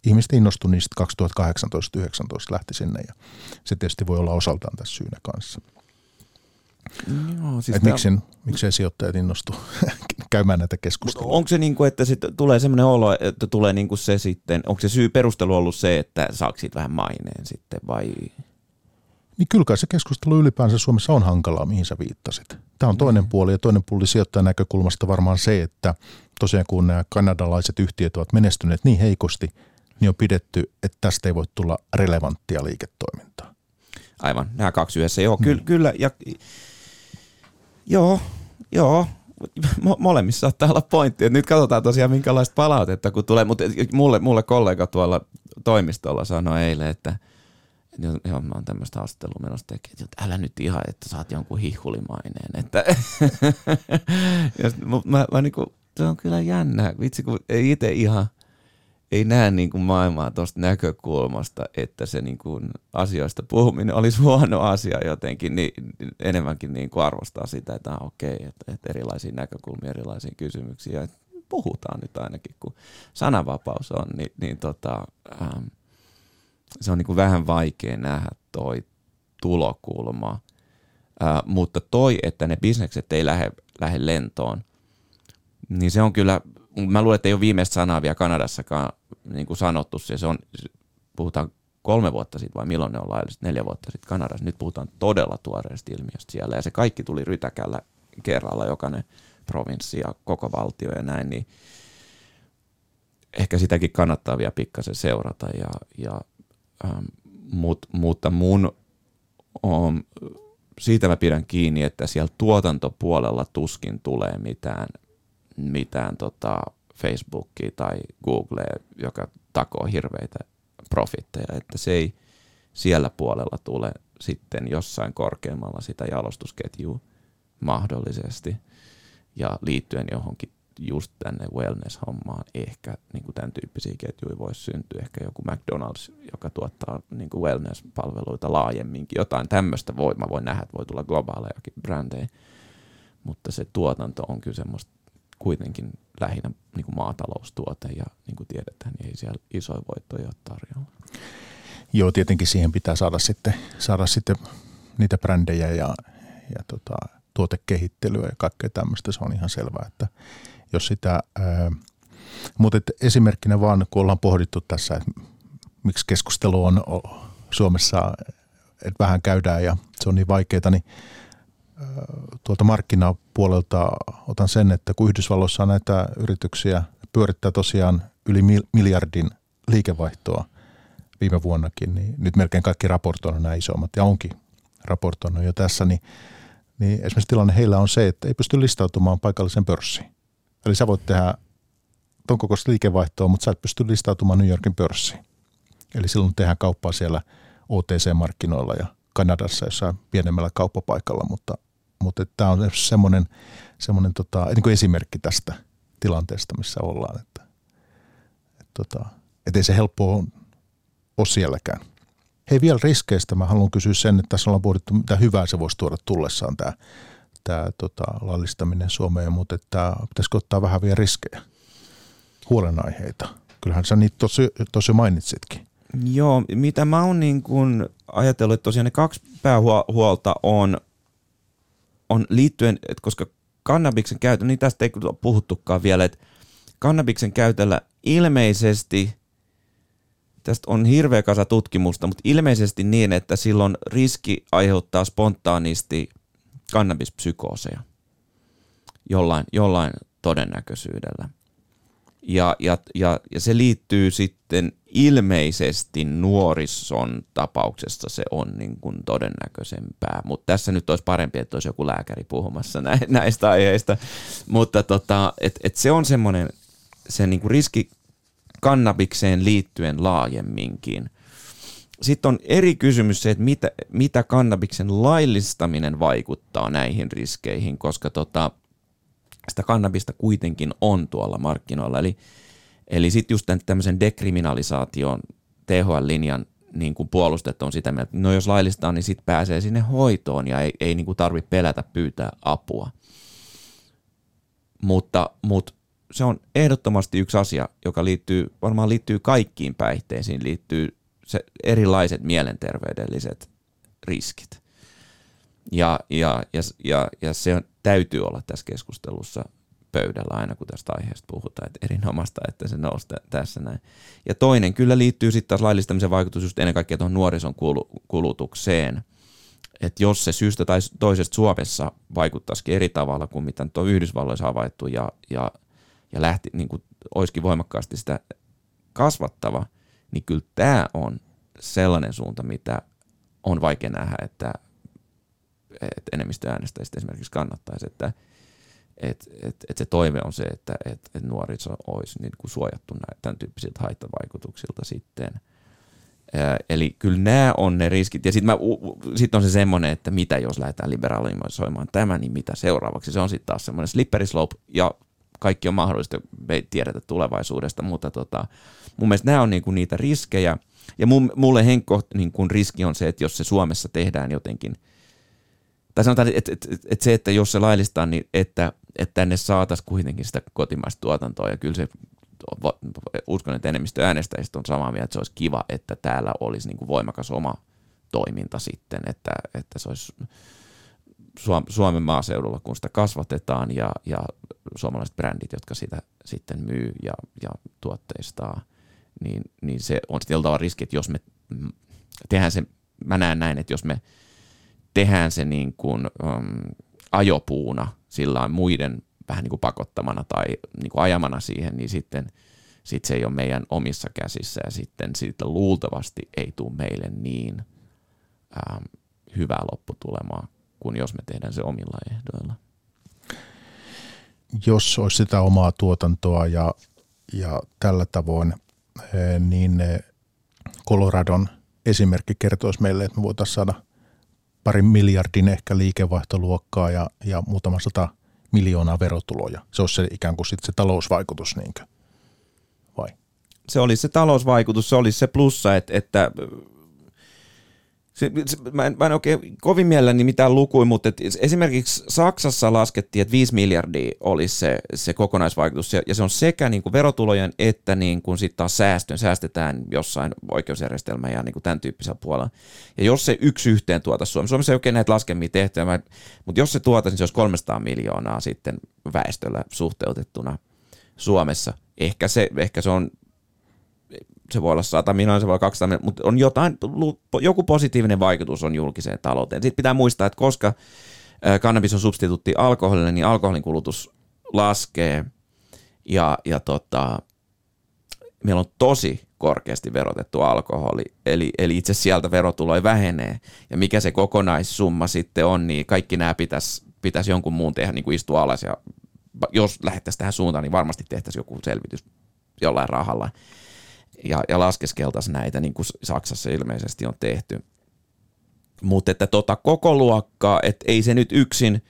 ihmiset innostuivat niistä 2018-2019 lähti sinne ja se tietysti voi olla osaltaan tässä syynä kanssa. Joo, siis tämä... miksi, miksei sijoittajat innostu <laughs> käymään näitä keskusteluja? Onko se niin kuin, että sit tulee sellainen olo, että tulee niin kuin se sitten, onko se syy perustelu ollut se, että saako siitä vähän maineen sitten vai? Niin kyllä se keskustelu ylipäänsä Suomessa on hankalaa, mihin sä viittasit. Tämä on toinen puoli ja toinen puoli sijoittajan näkökulmasta varmaan se, että tosiaan kun nämä kanadalaiset yhtiöt ovat menestyneet niin heikosti niin on pidetty, että tästä ei voi tulla relevanttia liiketoimintaa. Aivan, nämä kaksi yhdessä. Joo, ky- mm. kyllä. Ja, joo, joo. Mo- molemmissa saattaa olla pointti. nyt katsotaan tosiaan minkälaista palautetta, kun tulee. Mutta mulle, mulle kollega tuolla toimistolla sanoi eilen, että Joo, mä oon tämmöistä haastattelua menossa tekemään, että älä nyt ihan, että saat jonkun hihulimaineen. Että <laughs> ja mä, mä, mä niinku, se on kyllä jännä. Vitsi, kun ei itse ihan – ei näe niin kuin maailmaa tuosta näkökulmasta, että se niin kuin asioista puhuminen olisi huono asia jotenkin, niin enemmänkin niin kuin arvostaa sitä, että ah, okei, okay, että, että erilaisia näkökulmia, erilaisia kysymyksiä, että puhutaan nyt ainakin, kun sananvapaus on, niin, niin tota, ähm, se on niin kuin vähän vaikea nähdä toi tulokulma, äh, mutta toi, että ne bisnekset ei lähde, lähde lentoon, niin se on kyllä mä luulen, että ei ole viimeistä sanaa vielä Kanadassakaan niin kuin sanottu. Se on, puhutaan kolme vuotta sitten vai milloin ne on lailliset, neljä vuotta sitten Kanadassa. Nyt puhutaan todella tuoreesta ilmiöstä siellä ja se kaikki tuli rytäkällä kerralla, jokainen provinssi ja koko valtio ja näin, niin ehkä sitäkin kannattaa vielä pikkasen seurata. Ja, ja, ähm, mut, mutta mun um, siitä mä pidän kiinni, että siellä tuotantopuolella tuskin tulee mitään mitään tota Facebookia tai Googlea, joka takoo hirveitä profitteja, että se ei siellä puolella tule sitten jossain korkeammalla sitä jalostusketjua mahdollisesti ja liittyen johonkin just tänne wellness-hommaan ehkä niin kuin tämän tyyppisiä ketjuja voisi syntyä. Ehkä joku McDonald's, joka tuottaa niin kuin wellness-palveluita laajemminkin. Jotain tämmöistä voi, mä voin nähdä, että voi tulla globaalejakin brändejä, mutta se tuotanto on kyllä semmoista kuitenkin lähinnä niin kuin maataloustuote ja niin kuin tiedetään, niin ei siellä isoja voittoja ole tarjolla. Joo, tietenkin siihen pitää saada sitten, saada sitten niitä brändejä ja, ja tota, tuotekehittelyä ja kaikkea tämmöistä, se on ihan selvää, että jos sitä, ää, mutta et esimerkkinä vaan, kun ollaan pohdittu tässä, että miksi keskustelu on Suomessa, että vähän käydään ja se on niin vaikeaa, niin tuolta markkinapuolelta otan sen, että kun Yhdysvalloissa on näitä yrityksiä pyörittää tosiaan yli miljardin liikevaihtoa viime vuonnakin, niin nyt melkein kaikki raportoinnut nämä isommat ja onkin raportoinut jo tässä, niin, niin esimerkiksi tilanne heillä on se, että ei pysty listautumaan paikallisen pörssiin. Eli sä voit tehdä ton kokoista liikevaihtoa, mutta sä et pysty listautumaan New Yorkin pörssiin. Eli silloin tehdään kauppaa siellä OTC-markkinoilla ja Kanadassa jossain pienemmällä kauppapaikalla, mutta, mutta tämä on semmoinen, semmoinen tota, niin kuin esimerkki tästä tilanteesta, missä ollaan. Että, et, tota, et ei se helppoa ole sielläkään. Hei vielä riskeistä mä haluan kysyä sen, että tässä ollaan pohdittu, mitä hyvää se voisi tuoda tullessaan tämä, tämä tota, laillistaminen Suomeen, mutta että pitäisikö ottaa vähän vielä riskejä, huolenaiheita. Kyllähän sä niitä tosi, tosi mainitsitkin. Joo, mitä mä oon niin kun ajatellut, että tosiaan ne kaksi päähuolta on, on liittyen, että koska kannabiksen käytö, niin tästä ei puhuttukaan vielä, että kannabiksen käytöllä ilmeisesti, tästä on hirveä kasa tutkimusta, mutta ilmeisesti niin, että silloin riski aiheuttaa spontaanisti kannabispsykooseja jollain, jollain todennäköisyydellä. Ja, ja, ja, ja se liittyy sitten ilmeisesti nuorison tapauksessa se on niin kuin todennäköisempää, mutta tässä nyt olisi parempi, että olisi joku lääkäri puhumassa <laughs> näistä aiheista, mutta tota, et, et se on semmoinen se niin kuin riski kannabikseen liittyen laajemminkin. Sitten on eri kysymys se, että mitä, mitä kannabiksen laillistaminen vaikuttaa näihin riskeihin, koska tota, sitä kannabista kuitenkin on tuolla markkinoilla. Eli, eli sitten just tämmöisen dekriminalisaation THL-linjan niin kuin puolustet on sitä mieltä, että no jos laillistaa, niin sitten pääsee sinne hoitoon ja ei, ei niin kuin tarvitse pelätä pyytää apua. Mutta, mutta se on ehdottomasti yksi asia, joka liittyy, varmaan liittyy kaikkiin päihteisiin, liittyy se erilaiset mielenterveydelliset riskit. Ja, ja, ja, ja, ja se on, täytyy olla tässä keskustelussa pöydällä aina, kun tästä aiheesta puhutaan, että erinomaista, että se nousi tässä näin. Ja toinen kyllä liittyy sitten taas laillistamisen vaikutus just ennen kaikkea tuohon nuorison kulutukseen, että jos se syystä tai toisesta Suomessa vaikuttaisikin eri tavalla kuin mitä tuo Yhdysvalloissa havaittu ja, ja, ja lähti, niin kuin, olisikin voimakkaasti sitä kasvattava, niin kyllä tämä on sellainen suunta, mitä on vaikea nähdä, että, että enemmistö äänestäjistä esimerkiksi kannattaisi, että et, et, et se toive on se, että et, et nuoriso olisi niin kuin suojattu näitä, tämän tyyppisiltä haittavaikutuksilta sitten. Ää, eli kyllä nämä on ne riskit. Ja sitten sit on se semmoinen, että mitä jos lähdetään liberalisoimaan tämä, niin mitä seuraavaksi. Se on sitten taas semmoinen slippery slope ja kaikki on mahdollista, me ei tiedetä tulevaisuudesta, mutta tota, mun mielestä nämä on niinku niitä riskejä. Ja mun, mulle henkko niin kun riski on se, että jos se Suomessa tehdään jotenkin, tai sanotaan, että, että, että, että se, että jos se laillistaa, niin että, että tänne saataisiin kuitenkin sitä kotimaista tuotantoa, ja kyllä se uskon, että enemmistö äänestäjistä on samaa mieltä, että se olisi kiva, että täällä olisi niin kuin voimakas oma toiminta sitten, että, että se olisi Suomen maaseudulla, kun sitä kasvatetaan ja, ja suomalaiset brändit, jotka sitä sitten myy ja, ja tuotteistaa, niin, niin se on sitten tavalla riski, että jos me tehdään se, mä näen näin, että jos me tehdään se niin kuin, um, ajopuuna sillä muiden vähän niin kuin pakottamana tai niin kuin ajamana siihen, niin sitten sit se ei ole meidän omissa käsissä ja sitten siitä luultavasti ei tule meille niin ähm, hyvää lopputulemaa kuin jos me tehdään se omilla ehdoilla. Jos olisi sitä omaa tuotantoa ja, ja tällä tavoin, niin eh, Coloradon esimerkki kertoisi meille, että me voitaisiin saada parin miljardin ehkä liikevaihtoluokkaa ja, ja muutama sata miljoonaa verotuloja. Se olisi se ikään kuin se talousvaikutus, niinkö? vai? Se olisi se talousvaikutus, se olisi se plussa, että, että se, se, mä, en, mä en oikein kovin mielelläni mitään lukuja, mutta et esimerkiksi Saksassa laskettiin, että 5 miljardia olisi se, se kokonaisvaikutus, ja, ja se on sekä niin kuin verotulojen että niin kuin sit taas säästön, säästetään jossain oikeusjärjestelmän ja niin kuin tämän tyyppisellä puolella. Ja jos se yksi yhteen tuota Suomessa, Suomessa ei oikein näitä laskemia tehty, mutta jos se tuota, niin se olisi 300 miljoonaa sitten väestöllä suhteutettuna Suomessa. Ehkä se, ehkä se on se voi olla 100 miljoonaa, se voi olla 200 miljoonaa, mutta on jotain, joku positiivinen vaikutus on julkiseen talouteen. Sitten pitää muistaa, että koska kannabis on substituutti alkoholille, niin alkoholin kulutus laskee ja, ja tota, meillä on tosi korkeasti verotettu alkoholi, eli, eli itse sieltä verotuloja vähenee. Ja mikä se kokonaissumma sitten on, niin kaikki nämä pitäisi, pitäisi jonkun muun tehdä, niin kuin istua alas ja jos lähdettäisiin tähän suuntaan, niin varmasti tehtäisiin joku selvitys jollain rahalla ja, ja laskeskeltaisiin näitä, niin kuin Saksassa ilmeisesti on tehty. Mutta että tota koko luokkaa, että ei se nyt yksin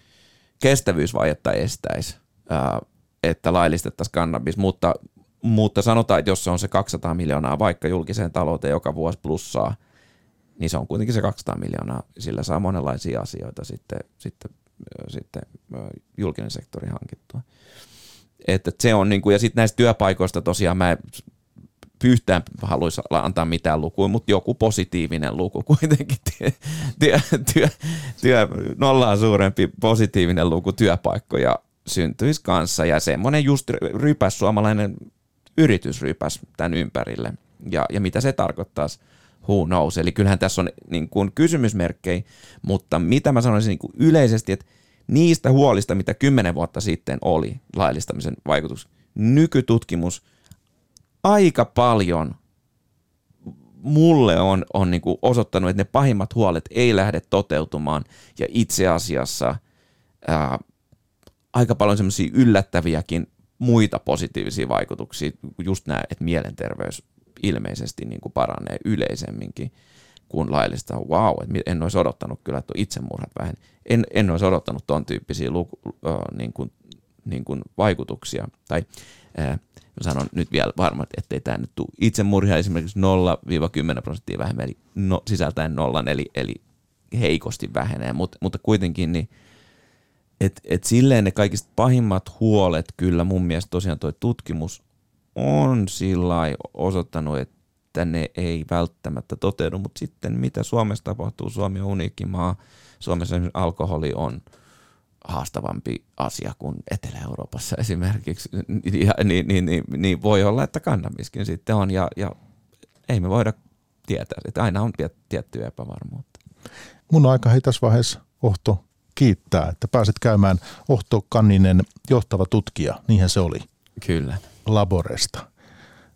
kestävyysvajetta estäisi, ää, että laillistettaisiin kannabis, mutta, mutta sanotaan, että jos se on se 200 miljoonaa vaikka julkiseen talouteen joka vuosi plussaa, niin se on kuitenkin se 200 miljoonaa, sillä saa monenlaisia asioita sitten, sitten, sitten julkinen sektori hankittua. Että se on niin kuin, ja sitten näistä työpaikoista tosiaan mä yhtään haluaisi antaa mitään lukua, mutta joku positiivinen luku kuitenkin. <laughs> Työ, työ, työ, nollaa suurempi positiivinen luku työpaikkoja syntyisi kanssa ja semmoinen just rypäs, suomalainen yritysrypäs tämän ympärille. Ja, ja mitä se tarkoittaisi? Who knows? Eli kyllähän tässä on niin kuin kysymysmerkkejä, mutta mitä mä sanoisin niin kuin yleisesti, että niistä huolista, mitä kymmenen vuotta sitten oli laillistamisen vaikutus, nykytutkimus – aika paljon mulle on, on niin kuin osoittanut, että ne pahimmat huolet ei lähde toteutumaan ja itse asiassa ää, aika paljon semmoisia yllättäviäkin muita positiivisia vaikutuksia, just nämä, että mielenterveys ilmeisesti niin kuin paranee yleisemminkin kuin laillista. Wow, että en olisi odottanut kyllä, että itsemurhat vähän. En, en olisi odottanut tuon tyyppisiä luku, äh, niin kuin, niin kuin vaikutuksia. Tai äh, Mä sanon nyt vielä varmaan, ettei tämä nyt tule itsemurhia. Esimerkiksi 0-10 prosenttia vähemmän, eli no, sisältäen nollan, eli, eli heikosti vähenee, Mut, mutta kuitenkin niin, et, et silleen ne kaikista pahimmat huolet kyllä mun mielestä tosiaan toi tutkimus on sillä osoittanut, että ne ei välttämättä toteudu, mutta sitten mitä Suomessa tapahtuu, Suomi on uniikki maa, Suomessa alkoholi on – haastavampi asia kuin Etelä-Euroopassa esimerkiksi, ja, niin, niin, niin, niin voi olla, että kannabiskin sitten on, ja, ja ei me voida tietää, että aina on tiettyä epävarmuutta. Mun aika hei tässä vaiheessa Ohto kiittää, että pääset käymään Ohto Kanninen johtava tutkija, niinhän se oli. Kyllä. Laboresta.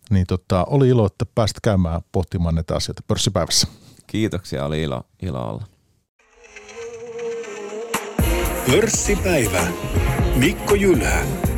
Niin tota, oli ilo, että pääsit käymään pohtimaan näitä asioita pörssipäivässä. Kiitoksia, oli ilo, ilo olla. Pörssipäivä. Mikko Jylhä.